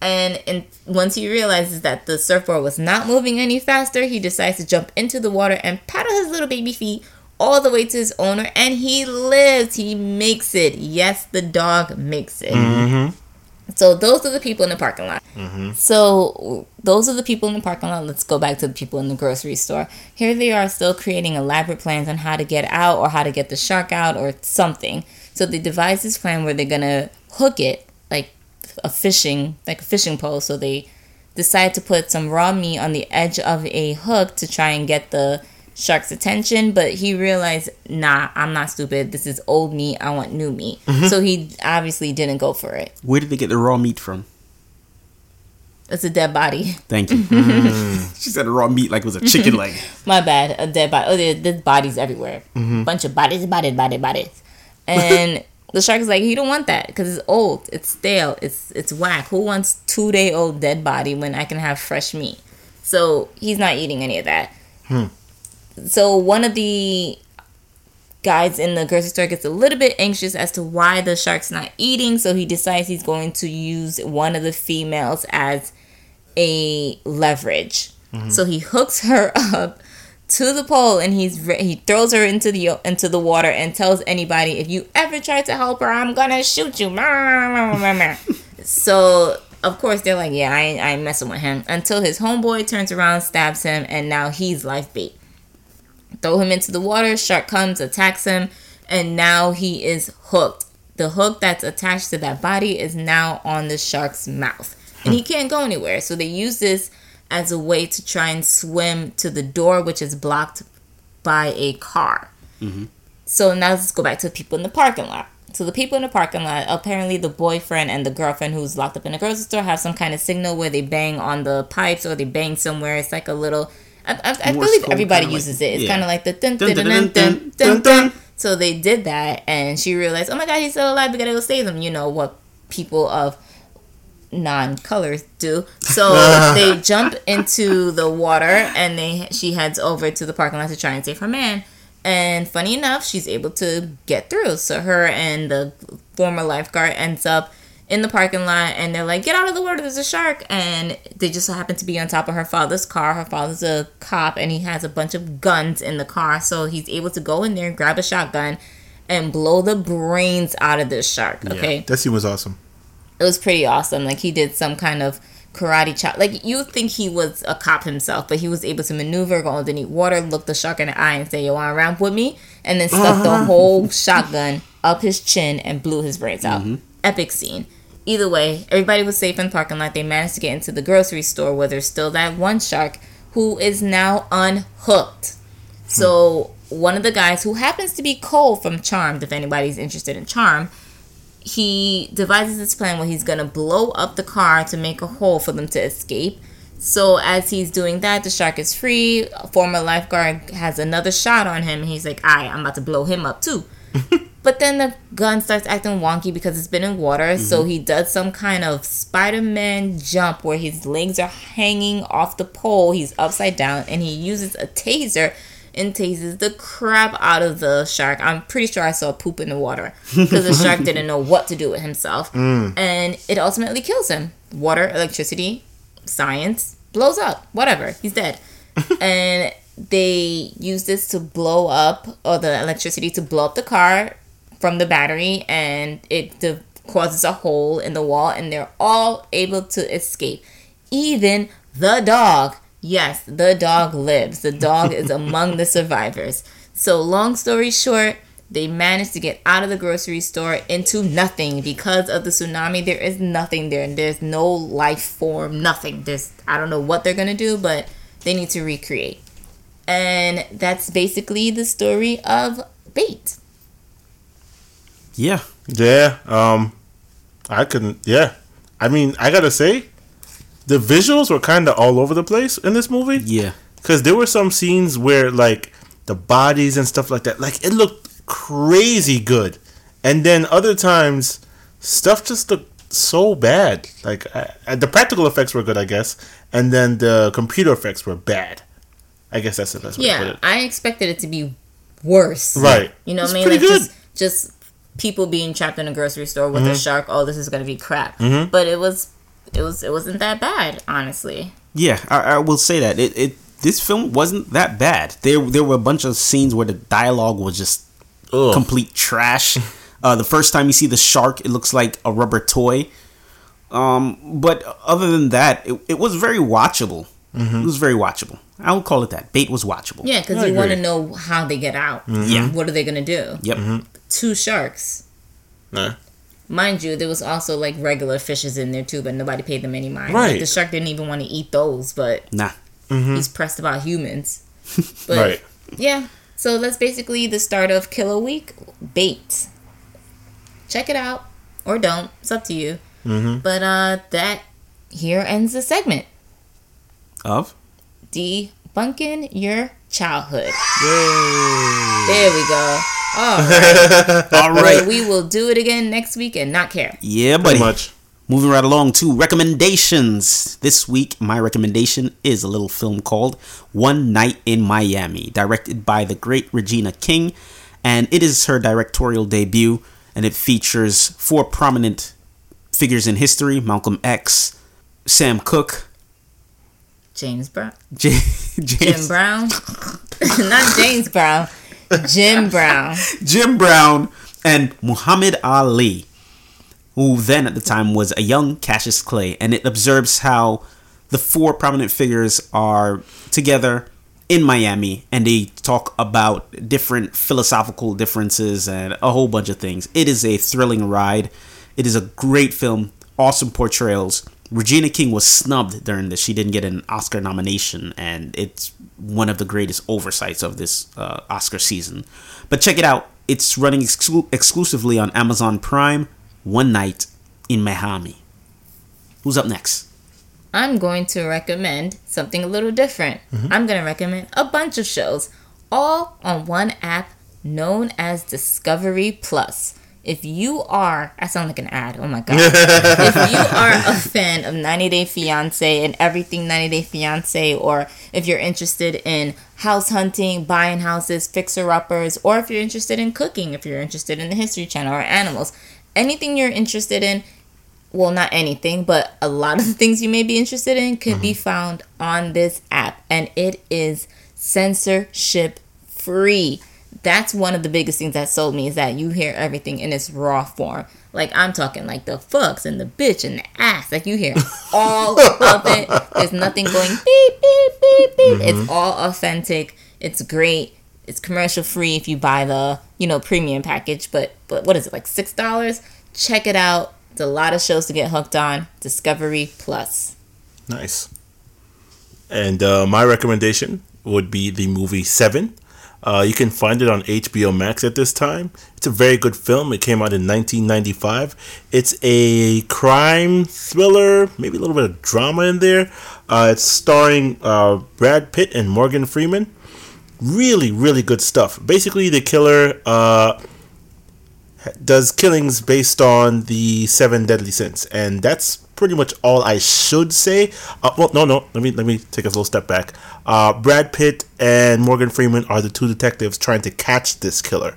And, and once he realizes that the surfboard was not moving any faster, he decides to jump into the water and paddle his little baby feet all the way to his owner, and he lives. He makes it. Yes, the dog makes it. Mm-hmm. So those are the people in the parking lot. Mm-hmm. So those are the people in the parking lot. Let's go back to the people in the grocery store. Here they are still creating elaborate plans on how to get out or how to get the shark out or something. So they devise this plan where they're gonna hook it like a fishing like a fishing pole. So they decide to put some raw meat on the edge of a hook to try and get the shark's attention, but he realized, nah, I'm not stupid. This is old meat. I want new meat. Mm-hmm. So he obviously didn't go for it. Where did they get the raw meat from? It's a dead body. Thank you. Mm. she said raw meat like it was a chicken leg. My bad. A dead body. Oh, there- there's bodies everywhere. Mm-hmm. Bunch of bodies, bodies, bodies, bodies. And the shark is like, he don't want that because it's old, it's stale, it's it's whack. Who wants two day old dead body when I can have fresh meat? So he's not eating any of that. Hmm. So one of the guys in the grocery store gets a little bit anxious as to why the shark's not eating. So he decides he's going to use one of the females as a leverage. Mm-hmm. So he hooks her up to the pole and he's re- he throws her into the into the water and tells anybody if you ever try to help her, I'm gonna shoot you. so of course they're like, yeah, I I ain't messing with him until his homeboy turns around, stabs him, and now he's life bait. Throw him into the water. Shark comes, attacks him, and now he is hooked. The hook that's attached to that body is now on the shark's mouth, and he hmm. can't go anywhere. So they use this as a way to try and swim to the door, which is blocked by a car. Mm-hmm. So now let's go back to the people in the parking lot. So the people in the parking lot, apparently the boyfriend and the girlfriend who's locked up in the grocery store have some kind of signal where they bang on the pipes or they bang somewhere. It's like a little. I, I, I believe everybody kinda like- uses it. It's yeah. kind of like the dun Dun, dun dun, dun dun, dun dun, dun dun. dun. So they did that, and she realized, oh my god, he's still alive. We gotta go save him. You know what people of non-colors do. So they jump into the water, and they she heads over to the parking lot to try and save her man. And funny enough, she's able to get through. So her and the former lifeguard ends up in the parking lot, and they're like, "Get out of the water! There's a shark!" And they just so happen to be on top of her father's car. Her father's a cop, and he has a bunch of guns in the car, so he's able to go in there, grab a shotgun, and blow the brains out of this shark. Okay, That scene was awesome. it was pretty awesome. Like he did some kind of karate chop. Like you think he was a cop himself, but he was able to maneuver, go underneath water, look the shark in the eye, and say, "You want to ramp with me?" And then stuck the whole shotgun up his chin and blew his brains out. Mm-hmm. Epic scene. Either way, everybody was safe in the parking lot. They managed to get into the grocery store where there's still that one shark who is now unhooked. So one of the guys who happens to be Cole from Charmed, if anybody's interested in Charm, he devises this plan where he's gonna blow up the car to make a hole for them to escape. So as he's doing that, the shark is free. A former lifeguard has another shot on him, he's like, "Alright, I'm about to blow him up too." but then the gun starts acting wonky because it's been in water. So mm-hmm. he does some kind of Spider-Man jump where his legs are hanging off the pole. He's upside down, and he uses a taser and tases the crap out of the shark. I'm pretty sure I saw poop in the water because the shark didn't know what to do with himself. Mm. And it ultimately kills him. Water, electricity, science, blows up. Whatever. He's dead. and they use this to blow up, or the electricity to blow up the car from the battery, and it de- causes a hole in the wall, and they're all able to escape. Even the dog. Yes, the dog lives. The dog is among the survivors. So, long story short, they managed to get out of the grocery store into nothing because of the tsunami. There is nothing there, and there's no life form, nothing. There's I don't know what they're gonna do, but they need to recreate. And that's basically the story of bait. Yeah. Yeah. Um, I couldn't. Yeah. I mean, I gotta say, the visuals were kind of all over the place in this movie. Yeah. Because there were some scenes where, like, the bodies and stuff like that, like, it looked crazy good. And then other times, stuff just looked so bad. Like, uh, uh, the practical effects were good, I guess. And then the computer effects were bad. I guess that's the best way to Yeah, put it. I expected it to be worse. Right. You know what I mean? pretty Like good. just just people being trapped in a grocery store with a Mm-hmm. shark. Oh, this is gonna be crap. But it was it was it wasn't that bad, honestly. Yeah, I, I will say that it, it this film wasn't that bad. There there were a bunch of scenes where the dialogue was just Ugh. complete trash. Uh, the first time you see the shark, it looks like a rubber toy. Um, but other than that, it, it was very watchable. It was very watchable. I would call it that. Bait was watchable. Yeah, because I you want to know how they get out. Yeah. What are they gonna do? Yep. Two sharks. Nah. Mind you, there was also like regular fishes in there too, but nobody paid them any mind. Right. Like, the shark didn't even want to eat those, but Nah. he's pressed about humans. But Right. yeah, so that's basically the start of Killer Week. Bait. Check it out or don't. It's up to you. Mm-hmm. But uh, that here ends the segment. Of? Debunking your childhood. There we go. Oh. All right. All Where we will do it again next week and not care. Yeah, buddy. Pretty much. Moving right along to recommendations. This week, my recommendation is a little film called One Night in Miami, directed by the great Regina King. And it is her directorial debut, and it features four prominent figures in history Malcolm X, Sam Cooke, James Brown. J- Jim James, Brown. not James Brown. Jim Brown. Jim Brown, and Muhammad Ali, who then at the time was a young Cassius Clay, and it observes how the four prominent figures are together in Miami and they talk about different philosophical differences and a whole bunch of things. It is a thrilling ride. It is a great film, awesome portrayals. Regina King was snubbed during this. She didn't get an Oscar nomination, and it's one of the greatest oversights of this uh, Oscar season. But check it out. It's running exclu- exclusively on Amazon Prime. One night in Miami. Who's up next? I'm going to recommend something a little different. I'm going to recommend a bunch of shows, all on one app known as Discovery Plus. If you are, I sound like an ad. Oh my god! if you are a fan of 90 Day Fiance and everything 90 Day Fiance, or if you're interested in house hunting, buying houses, fixer uppers, or if you're interested in cooking, if you're interested in the History Channel or animals, anything you're interested in, well, not anything, but a lot of the things you may be interested in could be mm-hmm. found on this app, and it is censorship free. That's one of the biggest things that sold me is that you hear everything in its raw form. Like I'm talking like the fucks and the bitch and the ass. Like you hear all of it. There's nothing going beep beep beep beep. It's all authentic. It's great. It's commercial free if you buy the you know premium package. But but what is it like six dollars? Check it out. It's a lot of shows to get hooked on. Discovery Plus. Nice. And uh, my recommendation would be the movie Seven. Uh, you can find it on HBO Max at this time. It's a very good film. It came out in 1995. It's a crime thriller, maybe a little bit of drama in there. Uh, it's starring uh, Brad Pitt and Morgan Freeman. Really, really good stuff. Basically, the killer uh, does killings based on the seven deadly sins, and that's pretty much all I should say. Uh, well, no, no. Let me let me take a little step back. Uh, Brad Pitt and Morgan Freeman are the two detectives trying to catch this killer,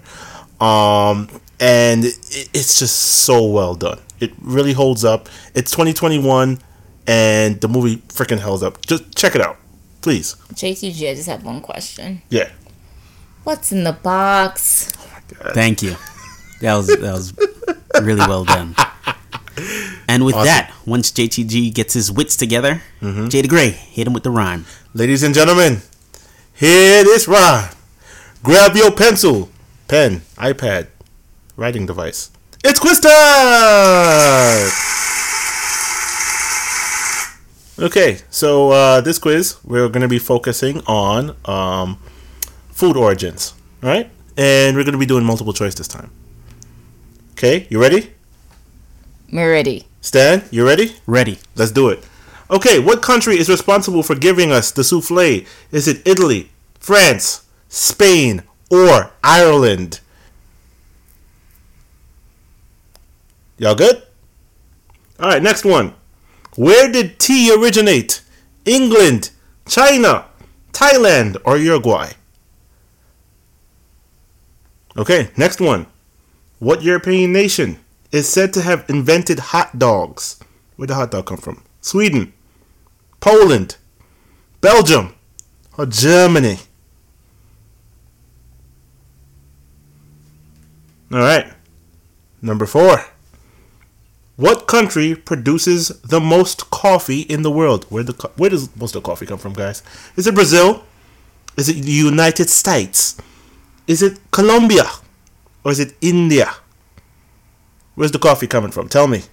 um, and it, it's just so well done. It really holds up. It's 2021, and the movie freaking holds up. Just check it out, please. JTG, I just have one question. Yeah. What's in the box? Thank you. That was that was really well done. And with Awesome. that, once JTG gets his wits together, Jay the Gray hit him with the rhyme. Ladies and gentlemen, hear this rhyme. Grab your pencil, pen, iPad, writing device. It's quiz time! Okay, so uh, this quiz, we're going to be focusing on um, food origins, right? And we're going to be doing multiple choice this time. Okay, you ready? We're ready. Stan, you ready? Ready. Let's do it. Okay, what country is responsible for giving us the souffle? Is it Italy, France, Spain, or Ireland? Y'all good? All right, next one. Where did tea originate? England, China, Thailand, or Uruguay? Okay, next one. What European nation is said to have invented hot dogs? Where'd the hot dog come from? Sweden, Poland, Belgium, or Germany? All right. Number four. What country produces the most coffee in the world? Where the co- where does most of the coffee come from, guys? Is it Brazil? Is it the United States? Is it Colombia? Or is it India? Where's the coffee coming from? Tell me.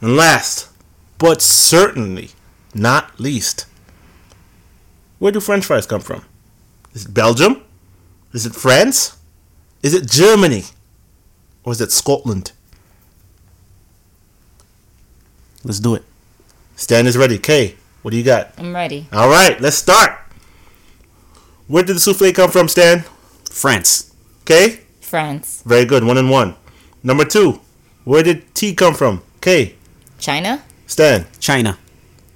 And last, but certainly not least, where do French fries come from? Is it Belgium? Is it France? Is it Germany? Or is it Scotland? Let's do it. Stan is ready. Kay, what do you got? I'm ready. All right, let's start. Where did the souffle come from, Stan? France. Kay? France. Very good. One and one. Number two. Where did tea come from? Kay. China? Stan. China.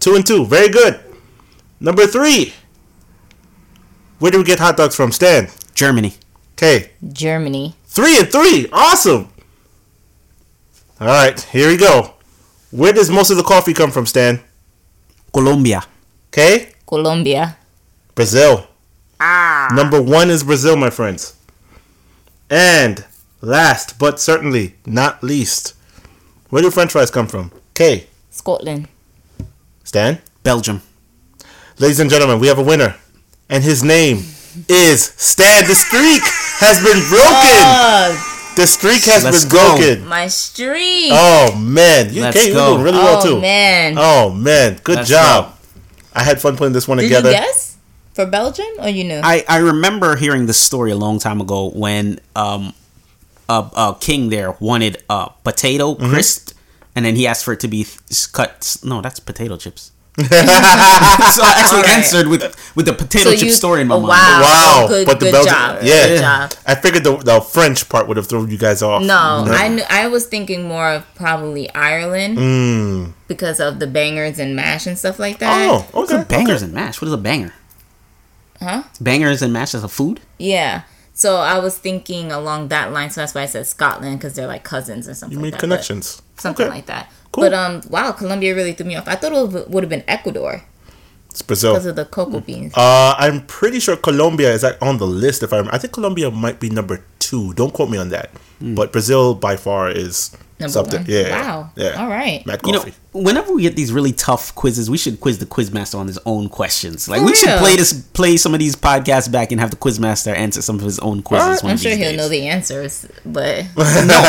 Two and two. Very good. Number three. Where do we get hot dogs from? Stan. Germany. Kay. Germany. Three and three. Awesome. All right, here we go. Where does most of the coffee come from, Stan? Colombia. Okay? Colombia. Brazil. Number one is Brazil, my friends. And last but certainly not least, where do French fries come from? Kay. Scotland. Stan? Belgium. Ladies and gentlemen, we have a winner. And his name is Stan. The streak has been broken. Oh, The streak has Let's been go. broken. my streak. Oh man, you Let's okay, you're doing really well Oh, too. man. Oh man, good Let's job. I had fun putting this one Did together. you guess for Belgium or you knew? I, I remember hearing this story a long time ago when um a, a king there wanted a potato Mm-hmm. crisp and then he asked for it to be th- cut no that's potato chips so I actually Alright. answered with with the potato So chip you- story in my oh, mind wow. Wow, Oh, good- but the good Belgian, job. yeah, Good job. I figured the, the French part would have thrown you guys off. no, No. I knew, I was thinking more of probably Ireland Mm. because of the bangers and mash and stuff like that. Oh, What's okay. a bangers okay. and mash what is a banger Huh? bangers and mash as a food Yeah. So I was thinking along that line, so that's why I said Scotland because they're like cousins or something. You like made that, connections. something Okay. like that. Cool. But um, wow, Colombia really threw me off. I thought it would have been Ecuador It's Brazil. because of the cocoa beans. Uh, I'm pretty sure Colombia is like on the list. If I, remember. I think Colombia might be number two. Don't quote me on that. But Brazil by far is Number something. one. Yeah. Wow. Yeah. All right. Mad you know whenever we get these really tough quizzes we should quiz the quizmaster on his own questions like For we should play this play some of these podcasts back and have the quizmaster answer some of his own quizzes I'm sure he'll days. know the answers, but no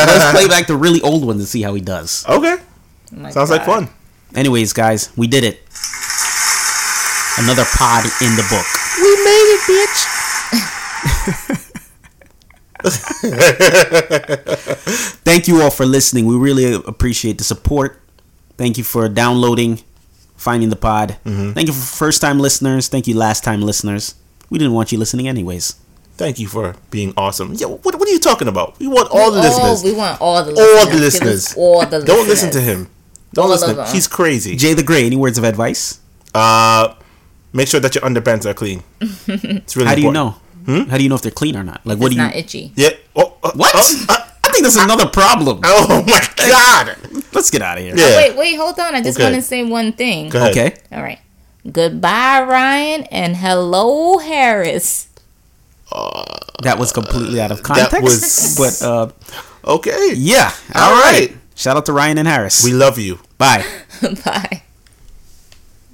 let's play back the really old ones and see how he does okay. oh my Sounds like fun. Anyways, guys, we did it. Another pod in the book. We made it, bitch. Thank you all for listening. We really appreciate the support. Thank you for downloading, finding the pod. Mm-hmm. Thank you for first time listeners. Thank you last time listeners. We didn't want you listening anyways. Thank you for being awesome. Yo, what, what are you talking about? We want all the Oh, listeners. we want all the all listeners. the listeners. All the Don't listen to him. Don't All of listen. them. He's crazy. Jay the Gray, any words of advice? Uh, make sure that your underpants are clean. It's really How do you important. know? How do you know if they're clean or not? Like, what It's do you? not itchy. Yeah. Oh, uh, What? Oh, uh, I think that's another problem. oh my god. Let's get out of here. Yeah. Wait, wait, hold on. I just Okay. want to say one thing. Go ahead. Okay. All right. Goodbye, Ryan, and hello, Harris. That was completely out of context. was- but uh, Okay. yeah. All right. Shout out to Ryan and Harris. We love you. Bye. Bye.